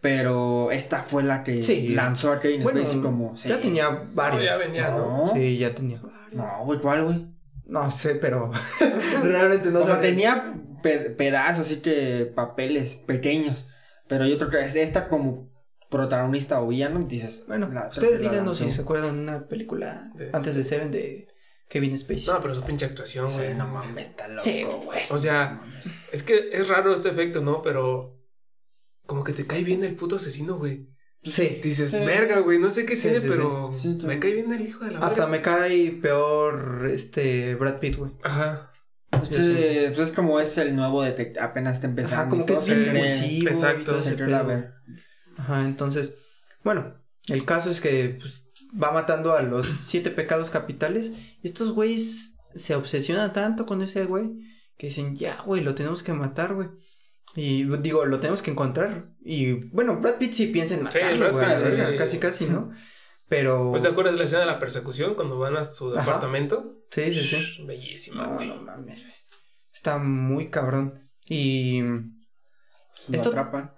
Pero esta fue la que Sí, lanzó a Kevin Bueno, Spacey como. sí. ya tenía No, varios. ya venía, ¿no? No, Sí, ya tenía varios. no, güey, ¿cuál, güey? No sé, pero realmente no o sea, tenía pe- pedazos, así que papeles pequeños. Pero hay otro que es esta como protagonista o villano, dices. Bueno, la- ustedes la díganos si se acuerdan de una película De- antes de Seven de Kevin Spacey. No, pero su pinche actuación, Sí, güey. no mames, está loco. Sí, güey. O sea, es que es raro este efecto, ¿no? Pero como que te cae bien el puto asesino, güey. Sí. Dices, Sí. verga, güey, no sé qué Sí, tiene, pero me cae bien el hijo de la Hasta verga. me cae peor este Brad Pitt, güey. Ajá. Entonces como es el nuevo detective, apenas está empezando. Ajá, como que es impulsivo exacto, y todo se ese. Ajá, entonces, bueno, el caso es que pues, va matando a los siete pecados capitales. Y estos güeyes se obsesionan tanto con ese güey que dicen, ya, güey, lo tenemos que matar, güey. Y digo, lo tenemos que encontrar. Y bueno, Brad Pitt sí piensa en matarlo, güey, a la Pitt, sí. verga, casi, casi, ¿no? Pero. Pues te acuerdas de la escena de la persecución cuando van a su Ajá. departamento. Sí, sí, sí. Bellísima, No, güey. no mames, güey. Está muy cabrón. Y Esto- atrapan.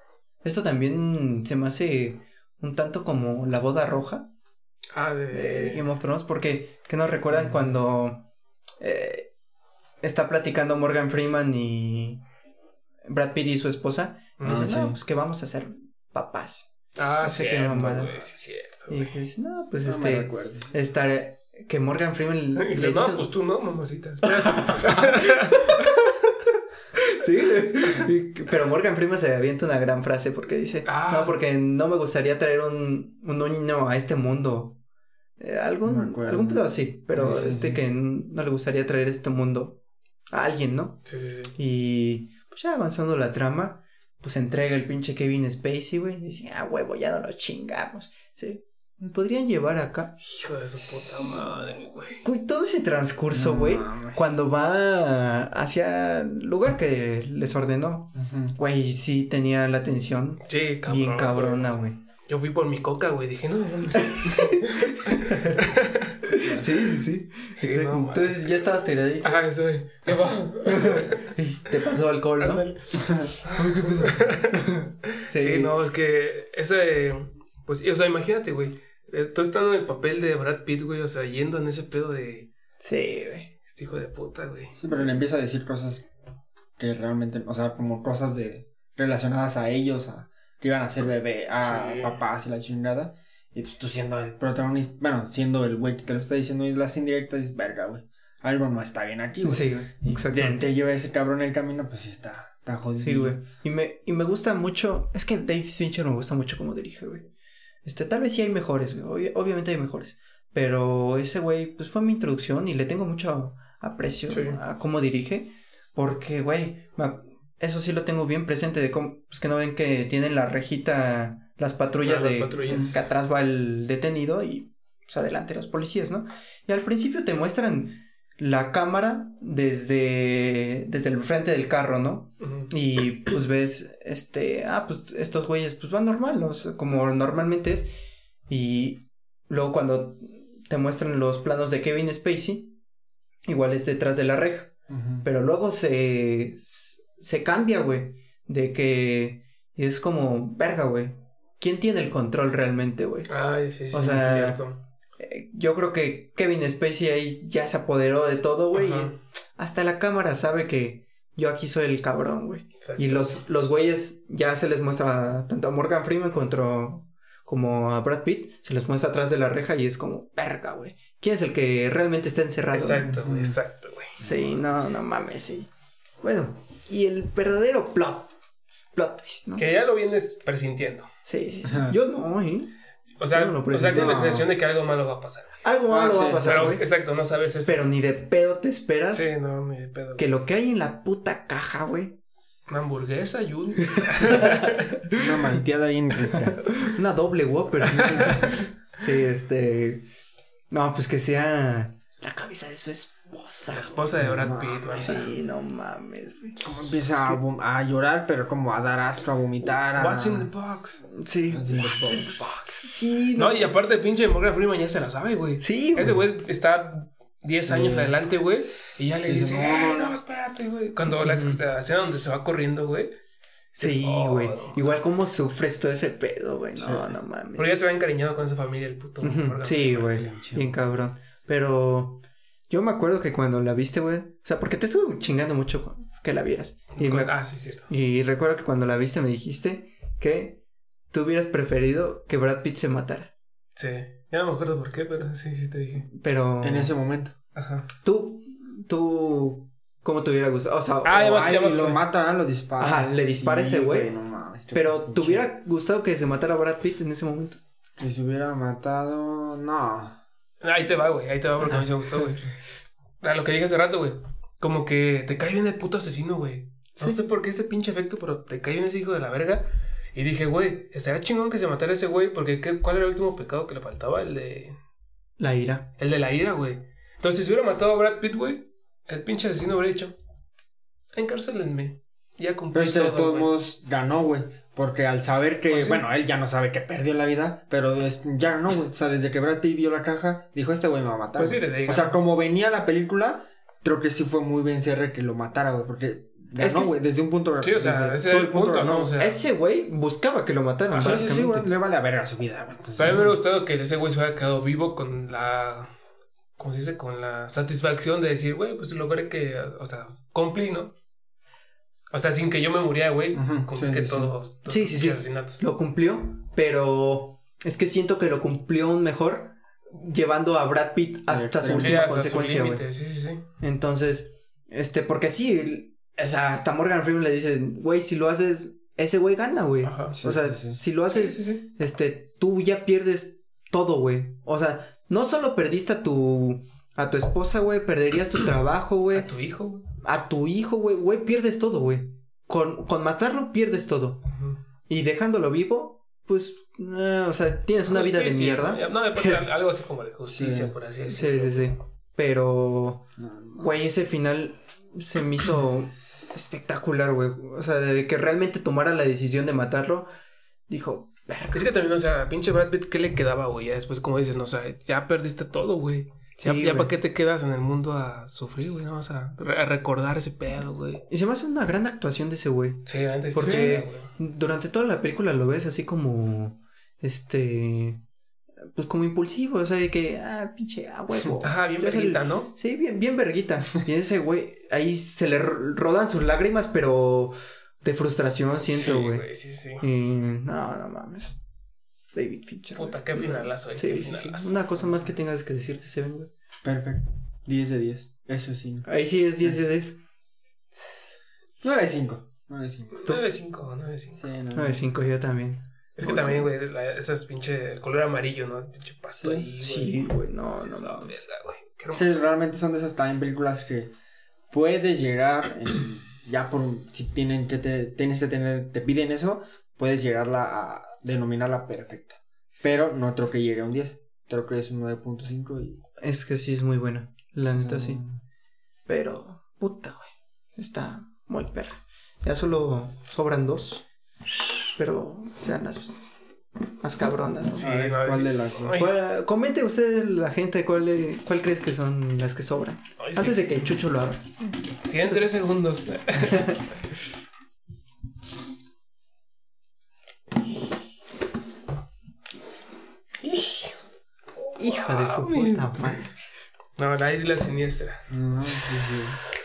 esto también se me hace un tanto como la boda roja. Ah, de de. Game of Thrones, porque que nos recuerdan Ujú. cuando eh, está platicando Morgan Freeman y Brad Pitt y su esposa. Y Ah, dicen, sí. no, pues que vamos a ser papás. Ah, No sé qué cierto, mamadas. güey, sí, cierto. Y dices, no, pues No este, estar, que Morgan Freeman Y le le, no, pues tú no, mamacita. Sí, pero Morgan Freeman se avienta una gran frase porque dice, Ah. no, porque no me gustaría traer un, un niño a este mundo. Eh, algún, algún pedo así, pero Sí, sí, este sí. que no le gustaría traer este mundo a alguien, ¿no? Sí, sí, sí. Y pues ya avanzando la trama, pues entrega el pinche Kevin Spacey, güey, y dice, ah, huevo, ya no lo chingamos. Sí, me podrían llevar acá. Hijo de su puta madre, güey. Todo ese transcurso, güey, cuando va hacia el lugar que les ordenó. Güey, sí tenía la atención Sí, cabrón. bien cabrona, güey. Yo fui por mi coca, güey. Dije, no. Sí, sí, sí. Sí, Exacto. no, mames. Entonces ya estabas tiradito. Ajá, estoy. ¿Qué va? y te pasó alcohol, ¿no? Ay, ¿qué pasó? Sí. no, es que ese. Pues, o sea, imagínate, güey. eh, Tú estando en el papel de Brad Pitt, güey, o sea, yendo en ese pedo de Sí, güey. este hijo de puta, güey. Sí, pero le empieza a decir cosas que realmente, o sea, como cosas de relacionadas a ellos, a que iban a ser bebé, a Sí. papás y la chingada. Y pues tú siendo el protagonista, bueno, siendo el güey que te lo está diciendo y las indirectas, dices, verga, güey. Algo no está bien aquí, güey. Sí, güey. Y te, te lleva ese cabrón en el camino, pues sí está, está jodido. Sí, güey. Y me, y me gusta mucho. Es que Dave Fincher me gusta mucho cómo dirige, güey. Este, tal vez sí hay mejores, güey. obvi- obviamente hay mejores. Pero ese güey, pues fue mi introducción y le tengo mucho aprecio Sí. a cómo dirige. Porque, güey, eso sí lo tengo bien presente de cómo, pues que no ven que tienen la rejita, las patrullas las de patrullas. que atrás va el detenido y pues adelante los policías, ¿no? Y al principio te muestran la cámara desde, desde el frente del carro, ¿no? Y pues ves, este, ah, pues estos güeyes pues van normal, o sea, como normalmente es. Y luego cuando te muestran los planos de Kevin Spacey, igual es detrás de la reja. Pero luego se, se cambia, güey, de que es como, verga, güey. ¿Quién tiene el control realmente, güey? Ay, sí, sí, O sea, cierto. Eh, Yo creo que Kevin Spacey ahí ya se apoderó de todo, güey. Hasta la cámara sabe que yo aquí soy el cabrón, güey. Y los, los güeyes ya se les muestra tanto a Morgan Freeman contra, como a Brad Pitt, se les muestra atrás de la reja y es como, verga, güey. ¿Quién es el que realmente está encerrado? Exacto, güey, exacto, güey. Sí, no, no mames, sí. Bueno, y el verdadero plot. Plot twist, ¿no? Que ya lo vienes presintiendo. Sí, sí, sí. Yo no, ¿eh? O sea, no o sea, tienes la sensación de que algo malo va a pasar. Algo Ah, malo va sí, a pasar, Pero, güey. exacto, no sabes eso. Pero ni de pedo te esperas Sí, no, ni de pedo. que lo que hay en la puta caja, güey. Una hamburguesa y un... Una malteada bien rica. Una doble Whopper. Sí, este. No, pues que sea la cabeza de su esposa. La esposa de No Brad Pitt, güey. Sí, no mames, güey. Como empieza a, llorar, pero como a dar asco, a vomitar. A... What's in the box? Sí. What's in the What's in box? the box? Sí, No, y aparte, pinche Morgan Freeman ya se la sabe, güey. Sí, Ese güey está 10 Sí. años adelante, güey. Y ya le Dice, dice, no, "Eh, no, no, espérate, güey. Cuando la la escena donde se va corriendo, güey. Sí, "Oh, güey. no". Igual como sufres todo ese pedo, güey. No, Sí. no mames. Pero ya se va encariñado con esa familia, el puto. Morgan Sí, güey. Bien cabrón. Pero yo me acuerdo que cuando la viste, güey. O sea, porque te estuve chingando mucho con- que la vieras. Y, Con- me- Ah, sí, cierto. y recuerdo que cuando la viste me dijiste que tú hubieras preferido que Brad Pitt se matara. Sí. Ya no me acuerdo por qué, pero sí, sí te dije. Pero En ese momento. Ajá. tú, tú, ¿cómo te hubiera gustado? O sea, Ah, ya o- Ay, ya lo mata, lo dispara. Ajá, le dispara ese güey. No mames. qué pero ¿te hubiera gustado que se matara Brad Pitt en ese momento? Que se hubiera matado. No. Ahí te va, güey. Ahí te va porque a mí se me gustó, güey. A lo que dije hace rato, güey. Como que te cae bien el puto asesino, güey. No Sí. sé por qué ese pinche efecto, pero te cae bien ese hijo de la verga. Y dije, güey, estaría chingón que se matara ese güey, porque ¿qué- ¿cuál era el último pecado que le faltaba? El de. La ira. El de la ira, güey. Entonces, si hubiera matado a Brad Pitt, güey, el pinche asesino hubiera dicho, encárcelenme. Ya cumplí Pero este de todo, todos güey". modos ganó, güey. Porque al saber que, Pues sí. bueno, él ya no sabe que perdió la vida, pero es, ya ganó, güey. O sea, desde que Brad Pitt vio la caja, dijo, este güey me va a matar. Pues sí, güey". desde ahí O sea, como venía la película, creo que sí fue muy bien cierre que lo matara, güey. Porque Es ganó, que- güey, desde un punto... Sí, o sea, desde ese era el punto. ¿no? O sea, Ese güey buscaba que lo mataran, Ajá, Sí, sí, sí, básicamente. güey, le vale a verga su vida, güey. Entonces, Pero a mí me hubiera gustado que ese güey se hubiera quedado vivo con la. ¿Cómo se dice? Con la satisfacción de decir, güey, pues logré que. O sea, cumplí, ¿no? O sea, sin que yo me muriera, güey. Cumplí sí, que sí, sí. todos. todos Sí, sí, sí. asesinatos. Lo cumplió, pero es que siento que lo cumplió aún mejor llevando a Brad Pitt hasta su última hasta consecuencia, güey. Sí, sí, sí. Entonces, este, porque sí, o sea, hasta Morgan Freeman le dice, güey, si lo haces, ese güey gana, güey. Ajá. Sí, o sea, sí, sí. si lo Sí, haces, sí, sí. este, tú ya pierdes todo, güey. O sea, no solo perdiste a tu, a tu esposa, güey, perderías tu trabajo, güey, A tu hijo, güey. a tu hijo, güey, güey, pierdes todo, güey. Con, con matarlo pierdes todo. Y dejándolo vivo, pues, eh, o sea, tienes una vida de mierda. ¿no? No, algo así como de justicia, Sí. por así Sí, decirlo. sí, sí. Pero, No, no. güey, ese final se me hizo espectacular, güey. O sea, de que realmente tomara la decisión de matarlo, dijo. Es que también, o sea, pinche Brad Pitt, ¿qué le quedaba, güey? Ya después, como dices, no, o sea, ya perdiste todo, güey. Ya, Sí, ya güey. para qué te quedas en el mundo a sufrir, güey, no vas a, re- a recordar ese pedo, güey. Y se me hace una gran actuación de ese güey. Sí, está Porque- güey. Durante toda la película lo ves así como, este, pues como impulsivo, o sea, de que, ah, pinche, ah, huevo. Ajá, bien Yo soy el- verguita, ¿no? Sí, bien, bien verguita. Y ese güey, ahí se le ro- rodan sus lágrimas, pero de frustración siento, Sí, güey. Sí, sí, y no, no mames. David Fincher. Puta, qué finalazo, eh, Sí, qué sí, sí. finalazo. Una cosa más que tengas que decirte, Seven, güey. Perfecto. 10 de 10. Eso sí. Ahí sí es 10 de 10. 9 de 5. 9 de 5. 9 de 5, 9 de 5. Sí, no. 9 de 5 yo también. Es que también, güey, esas pinche, el color amarillo, ¿no? Pinche pasto Sí. ahí, güey. Sí, güey, no, Dices, no "Ah, mames. verga, güey. Qué Sí, hermoso". realmente son de esas también películas que puedes llegar en- ya por si tienen que te, tienes que tener te piden eso puedes llegarla a denominarla perfecta pero no creo que llegue a un 10 creo que es un 9.5 y Es que sí es muy buena. La neta no- sí. Pero, puta, güey. Está muy perra. Ya solo sobran dos. Pero sean las más cabronas. ¿no? Sí, ver, ¿cuál de las comente usted, la gente, cuál, le- cuál crees que son las que sobran. ay, sí. Antes de que Chucho lo haga. Tienen 3 segundos. Hija de su puta madre. No, la isla siniestra. No, sí, sí.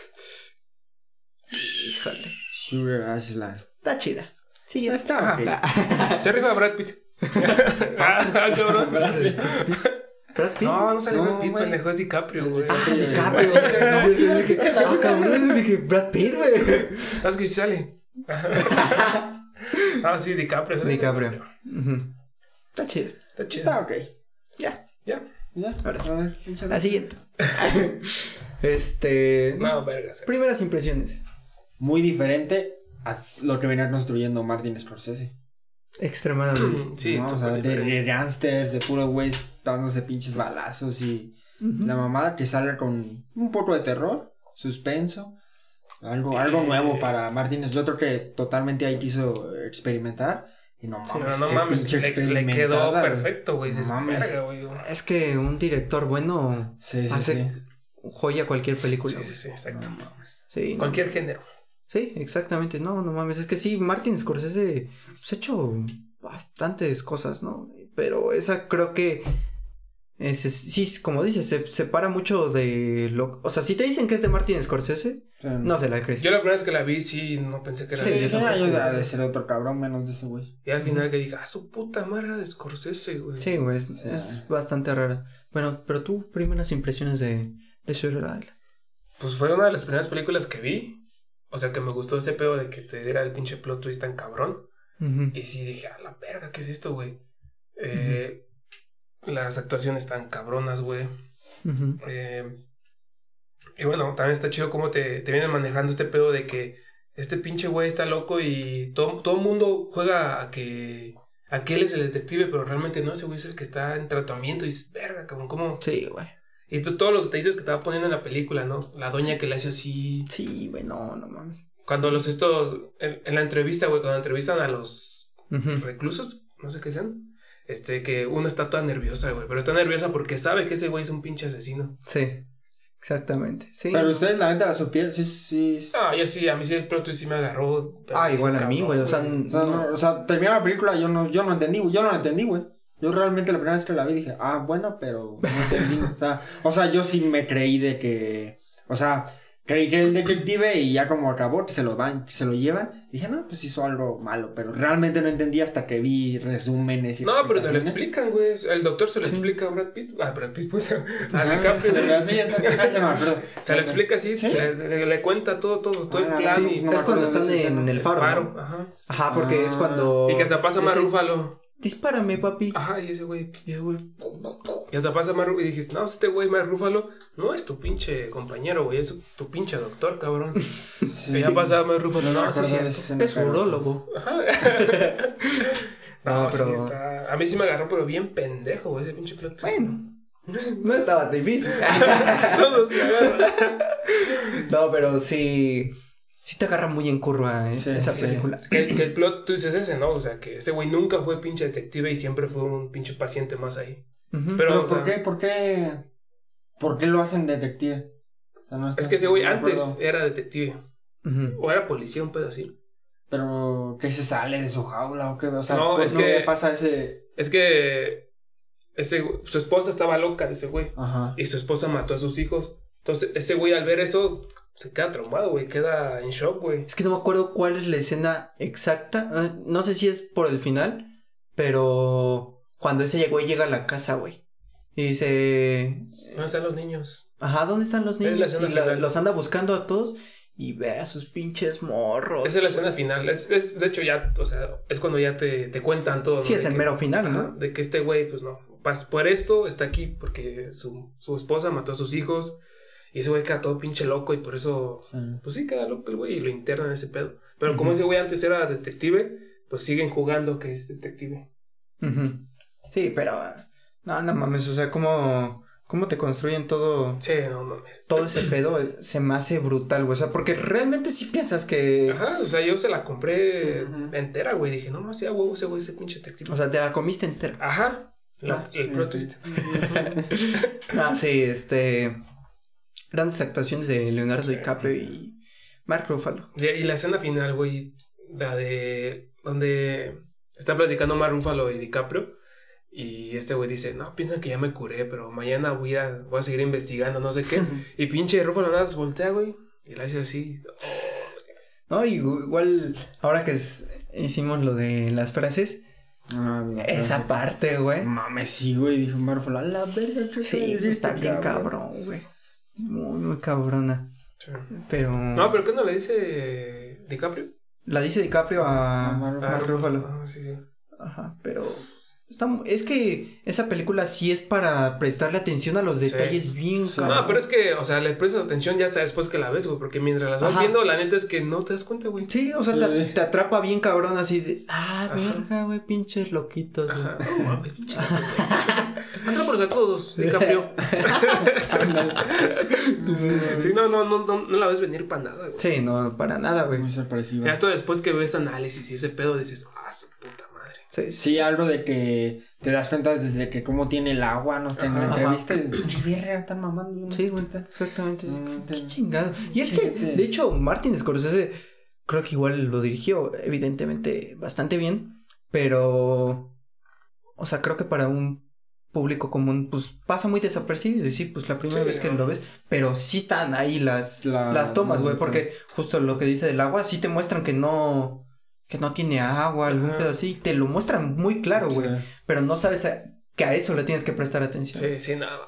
Híjole. Sugar Island Está chida. Siguiente. está. Ah, Se rifa Brad Pitt. ah, cabrón. Brad Pitt. No, no sale No, Brad Pitt, pendejo, es DiCaprio, güey. Ah, DiCaprio. No, yo dije, ah, cabrón, dije, Brad Pitt, güey. No, es que sí sale. ah, sí, DiCaprio. sale DiCaprio. Está chido. Está chido. está ok Ya. Ya. Ahora. a ver échale. La siguiente. este. No, vergas. Primeras impresiones. muy diferente a lo que venía construyendo Martin Scorsese Extremadamente. Sí, ¿no? O sea, de, de gangsters, de puro güey dándose pinches balazos y la mamada que sale con un poco de terror, suspenso, algo, algo Eh. nuevo para Martínez. Yo creo que totalmente ahí quiso experimentar y no Sí, mames, no, no qué mames, pinche le, le quedó güey. perfecto, güey. No. Es que un director bueno Sí, sí, hace sí. joya cualquier película. Sí, sí, sí, exacto. No mames. Sí, Cualquier género. Sí, exactamente. No, no mames. Es que sí, Martin Scorsese pues, ha hecho bastantes cosas, ¿no? Pero esa creo que. Es- es- sí, como dices, se separa mucho de lo. O sea, si te dicen que es de Martin Scorsese, Sí. no se la crees. Yo la primera vez que la vi, sí, no pensé que era Sí, de yo era yo de ser otro cabrón menos de ese güey. Y al final que dije, ah, su puta madre era de Scorsese, güey. Sí, güey, es, Sí. es bastante rara. Bueno, pero tú, primeras impresiones de, de Shutter Island. Pues fue una de las primeras películas que vi. O sea, que me gustó ese pedo de que te diera el pinche plot twist tan cabrón. Y sí dije, a la verga, ¿qué es esto, güey? Eh, Las actuaciones tan cabronas, güey. Eh, y bueno, también está chido cómo te, te vienen manejando este pedo de que este pinche güey está loco y todo, todo el mundo juega a que, a que él es el detective, pero realmente no, ese güey es el que está en tratamiento y dices, verga, cabrón, ¿cómo? Sí, güey. Y tú, todos los detallitos que te va poniendo en la película, ¿no? La doña que le hace así. Sí, güey, no, no mames. Cuando los estos, en, en la entrevista, güey, cuando entrevistan a los reclusos, no sé qué sean, este, que una está toda nerviosa, güey, pero está nerviosa porque sabe que ese güey es un pinche asesino. Sí, exactamente. Sí. Pero ustedes, la neta, la supieron, sí, sí. sí. Ah, yo sí, a mí sí el plot twist sí me agarró. Ah, igual a mí, güey, o sea, O sea, no, o sea, terminó la película, yo no, yo no entendí, güey, yo no la entendí, güey. Yo realmente la primera vez que la vi dije, ah, bueno, pero no entendí. o, sea, o sea, yo sí me creí de que, o sea, creí que el detective y ya como acabó, se lo que se lo llevan. Dije, no, pues hizo algo malo, pero realmente no entendí hasta que vi resúmenes y No, pero te lo explican, güey. El doctor se lo Sí. explica a Brad Pitt. Ah, Brad Pitt, puta. A DiCaprio. ah, se lo explica así, ¿Sí? le, le- le cuenta todo, todo, todo el Ah, plan Sí, y no me es cuando están en el faro. faro, ¿no? ajá. Ajá, porque es Ah. cuando. Y que hasta pasa más Rúfalo. Dispárame, papi. Ajá, y ese güey. Y el güey, Y hasta pasa más Rúfalo. Y dijiste, no, este güey más Rúfalo no es tu pinche compañero, güey. Es tu pinche doctor, cabrón. Sí. Y ya pasa más Rúfalo. No No, sí, Es pero- urólogo. Ajá. No, No, pero- sí está. A mí sí me agarró, pero bien pendejo, güey, ese pinche plot. Bueno, no estaba difícil. No, pero sí. Sí te agarra muy en curva eh, Sí, esa sí. película. Que, que el plot twist es ese, ¿no? O sea, que ese güey nunca fue pinche detective y siempre fue un pinche paciente más ahí. Pero, ¿por sea, qué, por qué, por qué lo hacen detective? O sea, no está- Es que ese güey no antes era detective. O era policía, un pedo así. Pero, ¿qué se sale de su jaula o qué? O sea, No, ¿por es qué que- le pasa ese...? Es que ese, su esposa estaba loca de ese güey. Ajá. Y su esposa mató a sus hijos. Entonces, ese güey al ver eso se queda traumado, güey. Queda en shock, güey. Es que no me acuerdo cuál es la escena exacta. eh, No sé si es por el final, pero cuando ese güey llega a la casa, güey. Y dice, ¿Dónde están los niños? ajá, ¿dónde están los niños? Y la- los anda buscando a todos y ve a sus pinches morros. Esa es la escena final. Es, es- de hecho, ya, o sea, es cuando ya te, te cuentan todo. ¿no? Sí, es De el que- mero final, ¿no? de que este güey, pues no, por esto está aquí, porque su, su esposa mató a sus hijos. Y ese güey queda todo pinche loco y por eso, Sí. pues sí, queda loco el güey y lo internan en ese pedo. Pero como ese güey antes era detective, pues siguen jugando que es detective. Ujú. Sí, pero no, no mames, o sea, cómo, cómo te construyen todo, Sí, no mames. todo ese pedo, se me hace brutal, güey. O sea, porque realmente sí piensas que, Ajá, o sea, yo se la compré entera, güey. Dije, no más, sea huevo ese güey, ese pinche detective. o sea, te la comiste entera. Ajá, la- Ah, el plot twist. Ah, sí, este, grandes actuaciones de Leonardo DiCaprio y Mark Ruffalo. Y, y la escena final, güey, la de donde está platicando Mar Rúfalo y DiCaprio. Y este güey dice, no, piensan que ya me curé, pero mañana voy a, voy a seguir investigando, no sé qué. y pinche Rúfalo nada más voltea, güey. Y le hace así. No, y igual, ahora que es- hicimos lo de las frases, Ah, esa parte, güey. Mames, sí, güey, dijo Marfol, a la verga, ¿qué Sí, es está este bien cabrón, güey. Muy, muy cabrona. Sí. Pero. No, pero ¿qué no le dice DiCaprio? La dice DiCaprio a A Mark Mark Ruffalo. Ah, sí, sí. Ajá, pero. Está es que esa película sí es para prestarle atención a los Sí. detalles bien Sí. cabrón. No, pero es que, o sea, le prestas atención ya hasta después que la ves, güey, porque mientras las vas Ajá. viendo, la neta es que no te das cuenta, güey. Sí, o sea, te, Sí. te atrapa bien cabrón así de, ah, Ajá. verga, güey, pinches loquitos. güey". Ajá. Pinche Atrápalos a todos, DiCaprio. sí, no, no, no, no, no la ves venir para nada, güey. Sí, no, para nada, güey. Muy sorpresiva. Ya hasta después que ves análisis y ese pedo dices, ah, su puta madre. Sí, sí. Sí, algo de que te das cuenta desde que cómo tiene el agua, no sé, en la entrevista, están mamando. Sí, güey, está. exactamente. Mm, Qué chingado. Y es que, de hecho, Martin Scorsese creo que igual lo dirigió, evidentemente, bastante bien, pero, o sea, creo que para un público común, pues pasa muy desapercibido. Y sí, pues la primera Sí, vez que ¿no? lo ves, pero sí están ahí las, La- las tomas, güey, porque justo lo que dice del agua, sí te muestran que no. Que no tiene agua, algún Ajá. pedo así, te lo muestran muy claro, güey. Sí. Pero no sabes a- que a eso le tienes que prestar atención. Sí, sí, nada.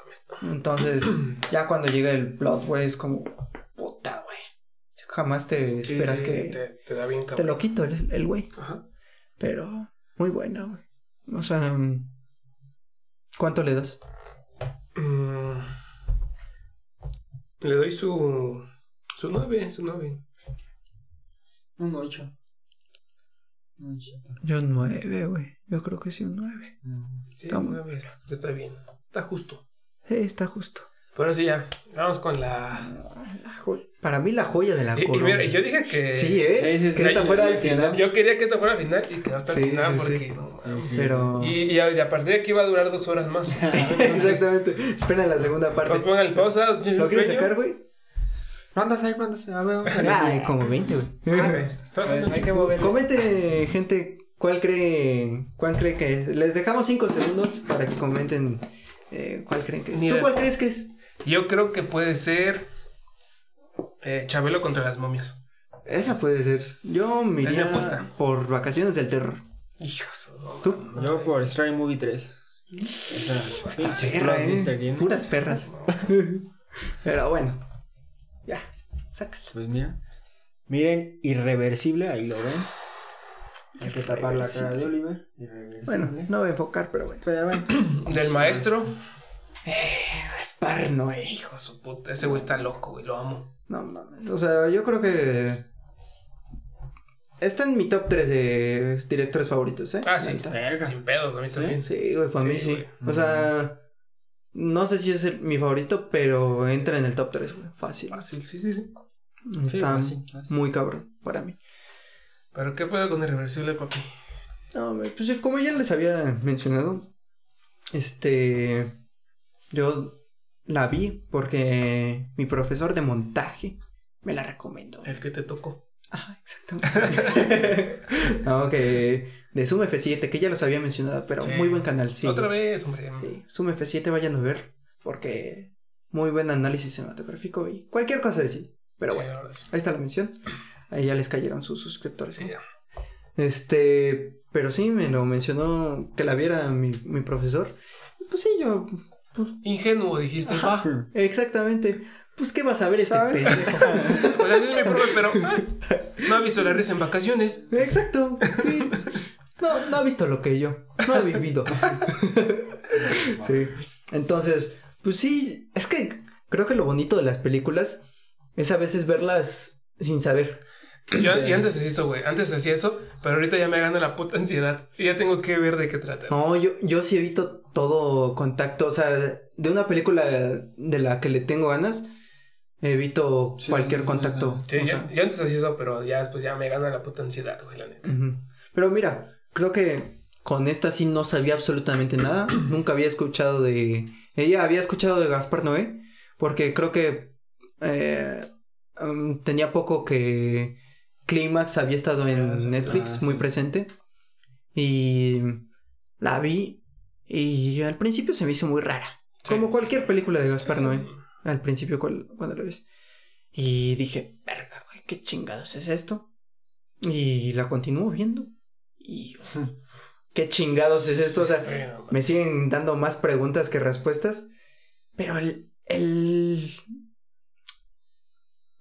Entonces, ya cuando llega el plot, güey, es como, puta, güey. Jamás te Sí, esperas sí, que te, te da bien te lo quito el el güey. Ajá. Pero, muy buena, güey. O sea, mm, ¿cuánto le das? Mm, le doy su. Su 9, su 9. Un 8. Un 8. Yo un nueve, güey. Yo creo que sí, un nueve. Sí, Vamos. 9 está, está bien. Está justo. Sí, está justo. Pero sí, ya. Vamos con la. La jo- Para mí la joya de la Y, y mira, yo dije que. Sí, ¿eh? Sí, sí, sí. Que esta fuera al final. Yo quería que esta fuera al final y quedó hasta el final sí, porque. sí. no. Pero... Y, y a, y a partir de aquí va a durar dos horas más. Exactamente. Espera la segunda parte. Pues pongan pausa. ¿Lo quieres sacar, güey? ¿Cuántas hay? ¿Cuántas hay? A ver, Ay, como 20, güey. A ver, hay que mover. Comente, gente, cuál cree, cuál cree que es. Les dejamos 5 segundos para que comenten eh, cuál creen que es. Ni ¿Tú cuál crees que es? Yo creo que puede ser. eh, Chabelo contra las momias. Esa puede ser. Yo me Es mi iría apuesta. por Vacaciones del Terror. Hijos. ¿Tú? Yo por Scary Movie 3. Esa Perra, eh. Puras perras. Pero bueno. Ya, sácala. Pues mira. Miren, irreversible, ahí lo ven. Hay que tapar la cara de Oliver. Irreversible. Bueno, no voy a enfocar, pero bueno. Pero bueno. Del maestro. Gaspar Noé. Hijo su puta. Ese güey está loco, güey. Lo amo. No mames. O sea, yo creo que. Está en mi top 3 de directores favoritos, ¿eh? Ah, sí. Verga. Sin pedos, a mí también. Sí, güey, para Sí, mí sí. güey. O sea, no sé si es el- mi favorito, pero entra en el top 3, güey. Fácil. Fácil, sí, sí, sí. Está Sí, fácil, fácil. muy cabrón para mí. Pero ¿qué puedo con irreversible, papi? No, pues como ya les había mencionado, este. Yo la vi porque mi profesor de montaje me la recomendó. El que te tocó. Ah, exactamente. no, que de Zoom F7, que ya los había mencionado, pero Sí. muy buen canal, sí. Otra vez, hombre. Sí, Zoom F7 vayan a ver, porque muy buen análisis cinematográfico y cualquier cosa de sí. Pero Sí, bueno, ahí está la mención. Ahí ya les cayeron sus suscriptores. Este, pero sí, me lo mencionó que la viera mi, mi profesor. Pues sí, yo, Ingenuo, dijiste. Va. exactamente. Pues, ¿qué vas a ver este pendejo? Pues así es mi profe, pero ah, no ha visto la risa en vacaciones. Exacto. sí. No, no ha visto lo que yo. No ha vivido. sí. Entonces, pues sí, es que creo que lo bonito de las películas es a veces verlas sin saber. Yo, antes hacía eso, güey. Antes hacía eso, pero ahorita ya me gana la puta ansiedad. Y ya tengo que ver de qué trata. No, yo, yo sí evito todo contacto. O sea, de una película de la que le tengo ganas, evito Sí, cualquier contacto. Sí, o yo, sea, yo antes hacía eso, pero ya después ya me gana la puta ansiedad, güey, la neta. Pero mira, creo que con esta sí no sabía absolutamente nada. Nunca había escuchado de. Ella había escuchado de Gaspar Noé, porque creo que eh, um, tenía poco que Clímax había estado en Ah, sí. Netflix, Ah, muy presente. Y la vi. Y al principio se me hizo muy rara. Sí, como cualquier sí. película de Gaspar Noé. Al principio cuando la ves. Y dije, verga, güey, ¿qué chingados es esto? Y la continúo viendo. Y ¿qué chingados es esto? O sea, me siguen dando más preguntas que respuestas. Pero el. el.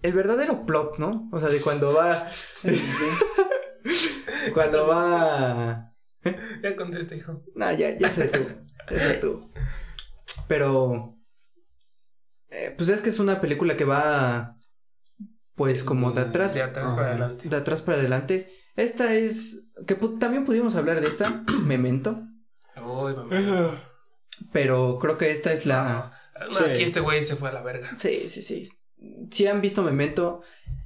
El verdadero plot, ¿no? O sea, de cuando va. cuando va. Ya contesta, hijo. No, ya, ya sé tú. Ya sé tú. Pero. eh, pues es que es una película que va. Pues como de atrás. De atrás para adelante. De atrás para adelante. Esta es. Que pu- también pudimos hablar de esta. Memento. Uy, mamá. Pero creo que esta es la. No, Sí. aquí este güey se fue a la verga. Sí, sí, sí. Si han visto Memento,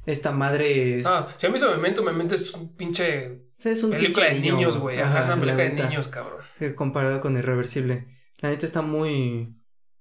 esta madre es. Ah, si han visto Memento, Memento es un pinche es un película de niño, niños, güey. Ajá, es una la película de niños, cabrón. Eh, comparado con Irreversible. La neta está muy.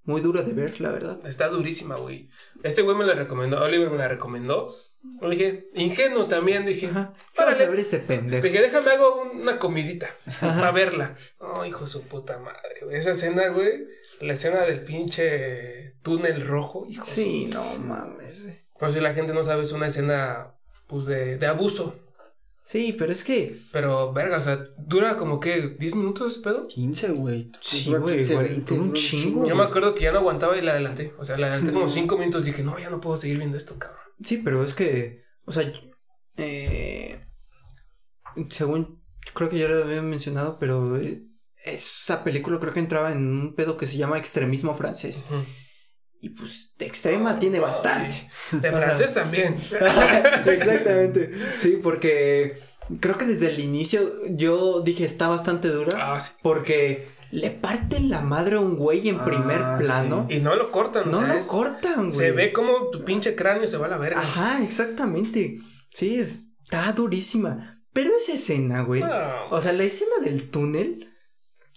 Muy dura de ver, la verdad. Está durísima, güey. Este güey me la recomendó, Oliver me la recomendó. Le dije, ingenuo también, dije. Ajá. ¿Qué vas Órale. a ver este pendejo? Dije, déjame hago una comidita Ajá. para verla. Oh, hijo de su puta madre, güey. Esa escena, güey. La escena del pinche túnel rojo, hijo. de Sí, no mames. Por si la gente no sabe, es una escena, pues, de, de abuso. Sí, pero es que. Pero, verga, o sea, dura como que 10 minutos ese pedo. 15, güey. Sí, güey, 15, igual, 20, dura un chingo, Yo me acuerdo que ya no aguantaba y la adelanté. O sea, la adelanté como 5 minutos y dije, no, ya no puedo seguir viendo esto, cabrón. Sí, pero es que. O sea. Eh, según. Creo que ya lo había mencionado, pero. eh, esa película creo que entraba en un pedo que se llama extremismo francés. Y pues de extrema tiene bastante. De francés también. Exactamente. Sí, porque creo que desde el inicio yo dije está bastante dura. Ah, sí. Porque le parten la madre a un güey en Ah, primer plano. Y no lo cortan, o No sea, lo es- cortan, güey. Se ve como tu pinche cráneo se va a la verga. Ajá, exactamente. Sí, es- está durísima. Pero esa escena, güey. No, O sea, la escena del túnel.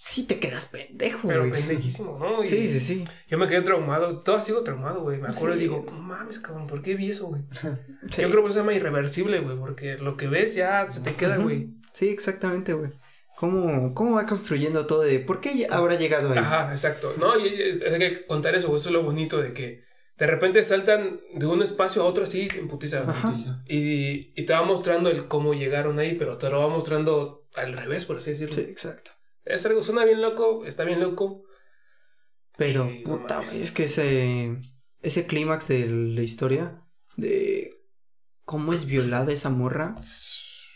Sí te quedas pendejo, pero güey. pendejísimo, ¿no? Y Sí, sí, sí. Yo me quedé traumado. Todo sigo traumado, güey. Me acuerdo y digo, mames, cabrón, ¿por qué vi eso, güey? Sí. Yo creo que se llama irreversible, güey, porque lo que ves ya se te queda, güey. Sí, exactamente, güey. ¿Cómo, ¿Cómo va construyendo todo de por qué ya habrá llegado ahí? Ajá, exacto. No, y, y- hay que contar eso, güey. Eso es lo bonito de que de repente saltan de un espacio a otro así en putiza. Ajá. Y, y te va mostrando el cómo llegaron ahí, pero te lo va mostrando al revés, por así decirlo. Sí, exacto. Es algo, suena bien loco, está bien loco. Pero, no puta, güey, es que ese, ese clímax de la historia, de cómo es violada esa morra,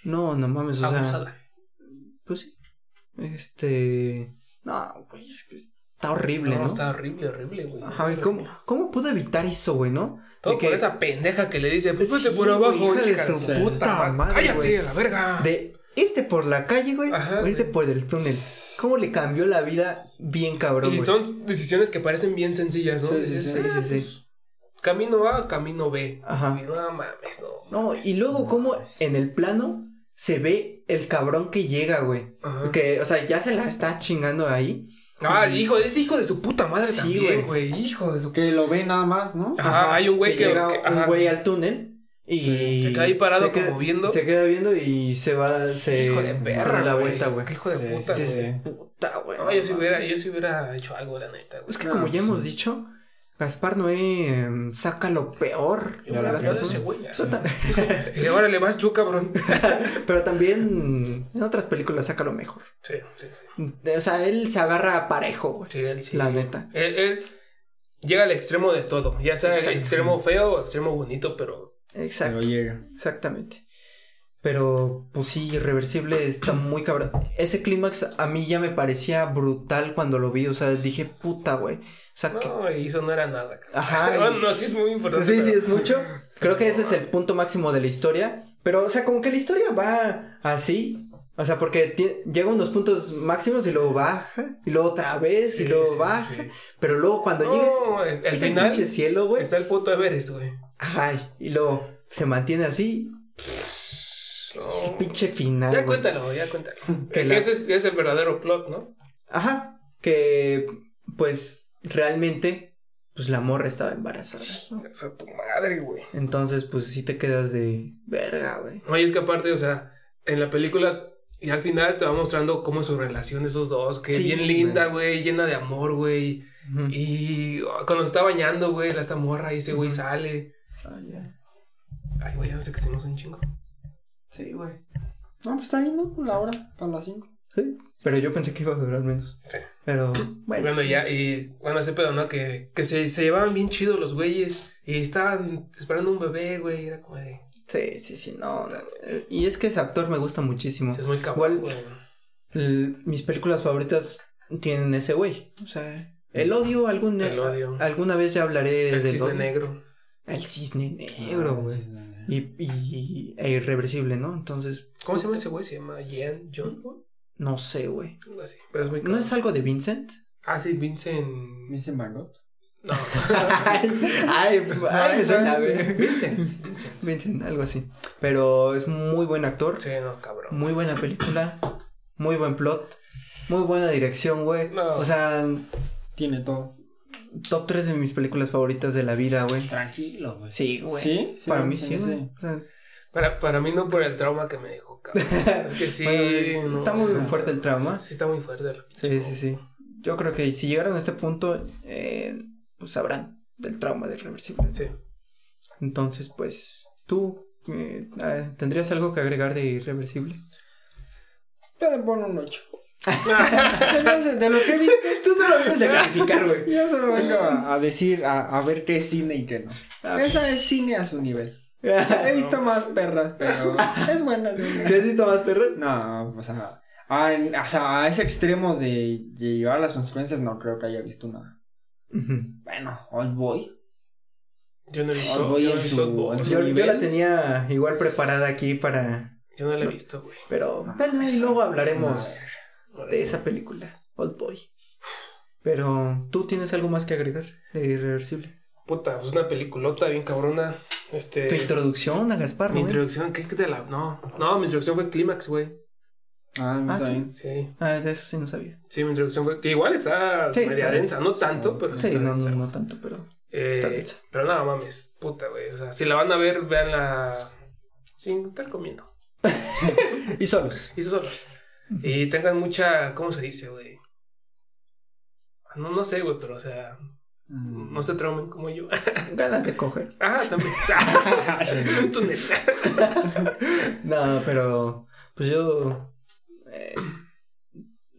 no, no mames, o sea, Abusada. pues sí, este, no, güey, es que está horrible, No, ¿no? está horrible, horrible, güey. Ajá, ¿cómo, ¿cómo pudo evitar eso, güey, no? Todo de por que- esa pendeja que le dice, pues Sí, por abajo, hija de su puta madre, Cállate, güey. la verga. De irte por la calle, güey, Ajá, o irte güey. por el túnel. ¿Cómo le cambió la vida bien cabrón, Y güey? son decisiones que parecen bien sencillas, ¿no? Sí, sí, Dices, sí, "Ah, sí, sí. pues, Camino A, camino B. Ajá. Y no mames, no. No, y luego cómo en el plano se ve el cabrón que llega, güey. Ajá. Que, o sea, ya se la está chingando ahí. Ah, Y- hijo, es hijo de su puta madre Sí, también, güey. Hijo de su Que lo ve nada más, ¿no? Ajá, hay un güey que- llega que- un ajá. güey al túnel y Sí, se queda ahí parado se queda- como viendo. Se queda viendo y se va, se, hijo de perra. da la güey. vuelta, güey. Qué hijo de Sí, puta. Dices, sí. puta, güey. No, yo si hubiera, yo si hubiera hecho algo, la neta, güey. Es que No, como ya hemos dicho, Gaspar Noé em, saca lo peor. Yo Ya hubiera la pegado a razón. ese güey. ya. Pero, ta- Dije, órale, vas tú, cabrón. pero también en otras películas saca lo mejor. Sí, sí, sí. O sea, él se agarra parejo, güey. Sí, él sí. La neta. Él, él llega al extremo de todo. Ya sea el extremo feo o extremo bonito, pero. Exacto. Pero llega. Exactamente. Pero, pues sí, irreversible está muy cabrón. Ese clímax a mí ya me parecía brutal cuando lo vi. O sea, dije, puta, güey. O sea, que... No, y eso no era nada. cabrón. Ajá, y- Bueno, no, sí es muy importante. Sí, sí, es mucho. Creo que ese es el punto máximo de la historia. Pero, o sea, como que la historia va así. O sea, porque llega a unos puntos máximos y luego baja. Y luego otra vez Sí, y luego sí, baja. sí. Pero luego cuando llegues... No, el, el llega el final pinche cielo, güey. está el puto Everest, güey. Ay, y luego se mantiene así. Pinche final. Ya güey. cuéntalo, ya cuéntalo. Que ese es, es el verdadero plot, ¿no? Ajá, que pues realmente pues la morra estaba embarazada. ¿no? Esa tu madre, güey. Entonces pues sí te quedas de verga, güey. Oye, es que aparte, o sea, en la película y al final te va mostrando cómo es su relación esos dos, que es bien linda, güey, llena de amor, güey. Y oh, cuando se está bañando, güey, la esta morra y ese güey sale. Ah, ya. Ay, güey, ya no sé que se nos un chingo. Sí, güey. No, pues está ahí, ¿no? La hora, para las 5. Sí, pero yo pensé que iba a durar menos. Sí. Pero Bueno, bueno, ya, y bueno, ese pedo, ¿no? Que, que se, se llevaban bien chidos los güeyes y estaban esperando un bebé, güey. Era como de. sí, sí, sí, no. Y es que ese actor me gusta muchísimo. sí, es muy cabrón, Igual- el- mis películas favoritas tienen ese güey. O sea, el odio, algún, El odio. alguna vez ya hablaré El del cisne odio. negro. El cisne negro, Ah, güey. Y, y, e irreversible, ¿no? Entonces, ¿Cómo se llama ese güey? Se llama Ian John. ¿no? no sé, güey. Algo así. Pero es muy ¿No es algo de Vincent? Ah, sí, Vincent. ¿Dice Margot? No. ay, ay, ay, me suena, güey. Vincent. Vincent. Vincent, algo así. Pero es muy buen actor, Sí, no, cabrón. muy buena película, muy buen plot, muy buena dirección, güey. No. O sea, Tiene todo. Top 3 de mis películas favoritas de la vida, güey. Tranquilo, güey. Sí, güey. ¿Sí? Para Sí, mí sí, güey. O sea, Para, para mí no por el trauma que me dejó, cabrón. Es que sí. bueno, no. está muy fuerte el trauma. Sí, está muy fuerte. Sí, sí, sí. Yo creo que si llegaron a este punto, eh, pues sabrán del trauma de irreversible. Sí. Entonces, pues, tú, eh, ah, ¿tendrías algo que agregar de irreversible? Yo le pongo un 8. De lo que he visto, Tú se lo vienes a calificar, güey. yo solo vengo a, a decir, a, a ver qué es cine y qué no. Ah. Esa es cine a su nivel. He visto más perras, pero es buena. ¿Sí has visto más perros? No, o sea, a, en- o sea, a ese extremo de, llevar las consecuencias, no creo que haya visto una. Bueno, Old Boy. Yo no he visto. Ah, voy yo no en he su- visto. su- Yo, la tenía igual preparada aquí para... Yo no la he visto, güey. Pero, No, bueno, y esa- luego hablaremos de esa película, Old Boy. Pero, ¿tú tienes algo más que agregar de irreversible? Puta, pues una peliculota bien cabrona. Este. Tu introducción a Gaspar, Mi ¿no? introducción, ¿qué qué de la.? No, no, mi introducción fue Clímax, güey. Ah, Ah, sí. Sí, Ah, de eso sí no sabía. sí, mi introducción fue. Que igual está Sí, media está- densa, no tanto, pero Sí, está no, densa. no, no tanto, pero... Eh, está densa. pero nada, mames, puta, güey. O sea, si la van a ver, véanla sin estar comiendo. Y solos. Y solos. Y tengan mucha. ¿Cómo se dice, güey? No, no sé, güey, pero o sea, Mm. no se traumen como yo. Ganas de coger. Ajá, también. Un túnel. No, pero pues yo eh,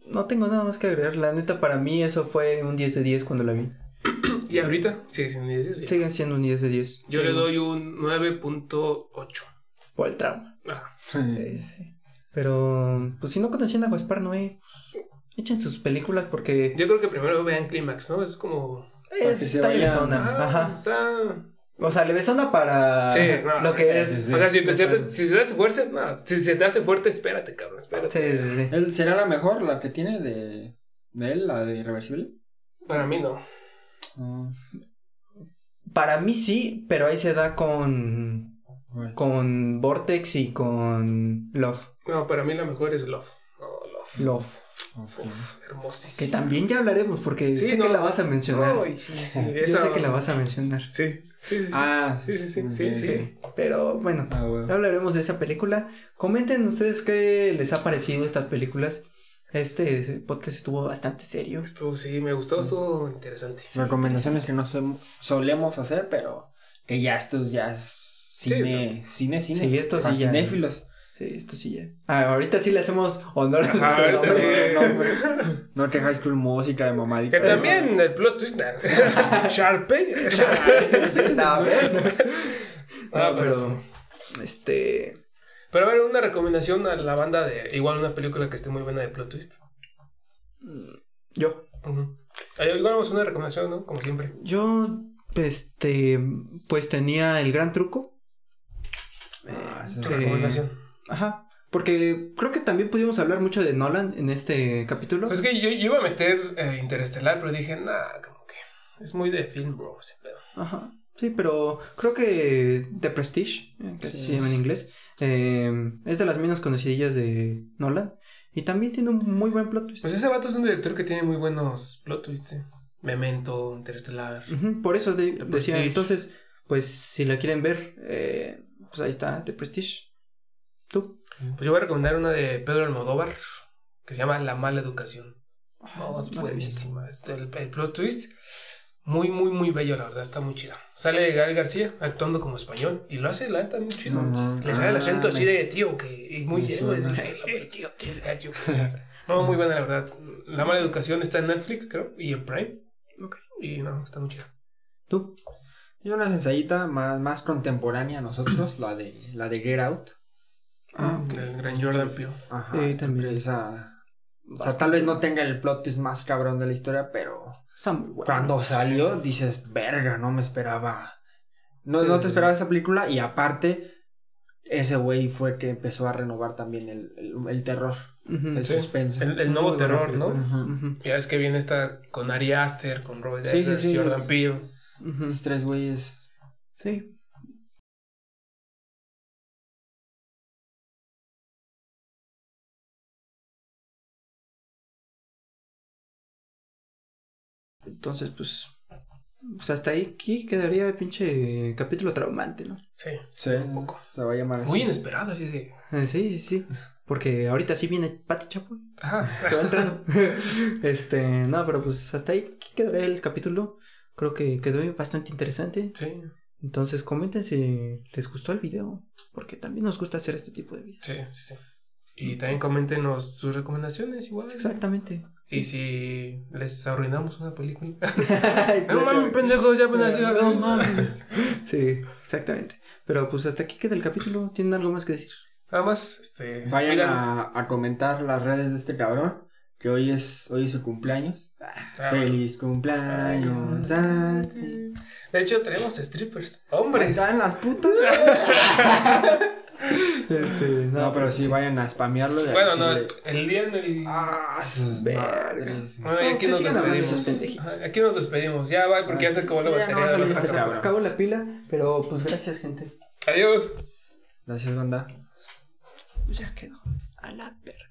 no tengo nada más que agregar. La neta, para mí eso fue un 10 de 10 cuando la vi. y ahorita, sí, sí, sí, sí. Sigue siendo un 10 de 10. Yo le doy un 9.8. Por el trauma. Ah, Sí, sí. Pero, pues si no conocían a Gaspar Noé, pues, echen sus películas porque yo creo que primero vean Clímax, ¿no? Es como. es, se está vayan- levesona. Ah, Ajá. Está. O sea, levesona para Sí, no, lo que es. sí, O sea, si, te, sientes- si se te hace fuerte, no, si se te hace fuerte, espérate, cabrón, espérate. Sí, sí, sí. ¿Él será la mejor, la que tiene de, de él, la de Irreversible? Para mí no. Ah, Para mí sí, pero ahí se da con con Vortex y con Love. No, para mí la mejor es Love. No, Love. Love. Uf, Que hermosísimo. también ya hablaremos porque Sí, sé no. que la vas a mencionar. Sí, sí, Yo esa- sé que la vas a mencionar. Sí, sí, sí. sí. Ah, Sí, sí, sí, sí, sí. Sí, pero bueno, Ah, bueno. hablaremos de esa película. Comenten ustedes qué les ha parecido estas películas. Este podcast estuvo bastante serio. Estuvo, sí, me gustó, estuvo interesante. Recomendaciones que no solemos hacer, pero que ya esto ya es cine, cine, cine. Sí, esto Para sí ya. cinéfilos. Sí, esto sí ya. Ah, ahorita sí le hacemos honor a Ajá, nuestro este nombre. sí. No, que High School Música de mamadita. Que también el plot twist. bien. Ah, No, pero este Pero a ver, una recomendación a la banda de igual una película que esté muy buena de plot twist. yo Ujú. Ahí Igual vamos a una recomendación, ¿no? Como siempre. yo este pues tenía el gran truco. Ah, Eh, sí. Tu que- recomendación. Ajá. Porque creo que también pudimos hablar mucho de Nolan en este capítulo. Pues es que yo, yo iba a meter eh, Interestelar, pero dije, nah, como que es muy de film, bro. ese pedo. Ajá. Sí, pero creo que The Prestige, eh, que Sí. se llama en inglés, eh, es de las menos conocidillas de Nolan. Y también tiene un muy buen plot twist. Pues ese vato es un director que tiene muy buenos plot twists. ¿eh? Memento, Interestelar. Ujú, por eso de- decía, Prestige. entonces, pues si la quieren ver, eh, pues ahí está The Prestige. ¿Tú? Pues yo voy a recomendar una de Pedro Almodóvar que se llama La mala educación. No, es buenísima. Este, el, el plot twist, muy, muy, muy bello, la verdad, está muy chida. Sale Gael García actuando como español y lo hace, la neta, muy chido. No, Le sale el ah, acento así de tío, que y muy me bien, suena. güey. Dije, "Ay, tío, tío, gacho". No, muy buena, la verdad. La mala educación está en Netflix, creo, y en Prime. Ok. Y no, está muy chida. ¿Tú? Y una ensayita más, más contemporánea a nosotros, la de, la de Get Out. Ah, Del gran Jordan Peele. Ajá. Sí, también. Esa O sea, tal vez no tenga el plot twist más cabrón de la historia, pero Está muy bueno. cuando salió dices, verga, no me esperaba. No, no te Sí. esperaba esa película y aparte, ese güey fue que empezó a renovar también el, el, el terror, el Sí. suspenso. El, el nuevo terror, ¿no? Ya es que viene esta con Ari Aster, con Robert Sí, sí. Jordan Peele. Los tres güeyes. Sí. Entonces, pues, pues hasta ahí aquí quedaría el pinche capítulo traumante, ¿no? Sí, Sí, un poco. se va a llamar así. Muy inesperado, así de. Eh, Sí, sí, sí. Porque ahorita sí viene Pati Chapoy. Ajá. que va entrando. este, no, pero pues hasta ahí aquí quedaría el capítulo. Creo que quedó bastante interesante. Sí, Entonces comenten si les gustó el video. Porque también nos gusta hacer este tipo de videos. sí, sí, sí. Y también coméntenos sus recomendaciones igual. Exactamente. Y si les arruinamos una película. no mames, pendejos, ya apenas iba a- No mames. Sí, exactamente. Pero pues hasta aquí queda el capítulo. ¿Tienen algo más que decir? Nada más, este. Vayan a, a comentar las redes de este cabrón. Que hoy es, hoy es su cumpleaños. Ah, Feliz cumpleaños a ti. De hecho, tenemos strippers. Hombres. ¿Están las putas? Este, no, No, pero sí, vayan a spamearlo. a Bueno, no, el día en el. Ah, sus Verga. madres. Bueno, y No, aquí nos despedimos. Ajá, Aquí nos despedimos. Ya va, porque ya se acabó la no batería. de salir la cabrón. Acabo la pila. Pero pues gracias, gente. Adiós. Gracias, banda. Pues ya quedó. A la verga.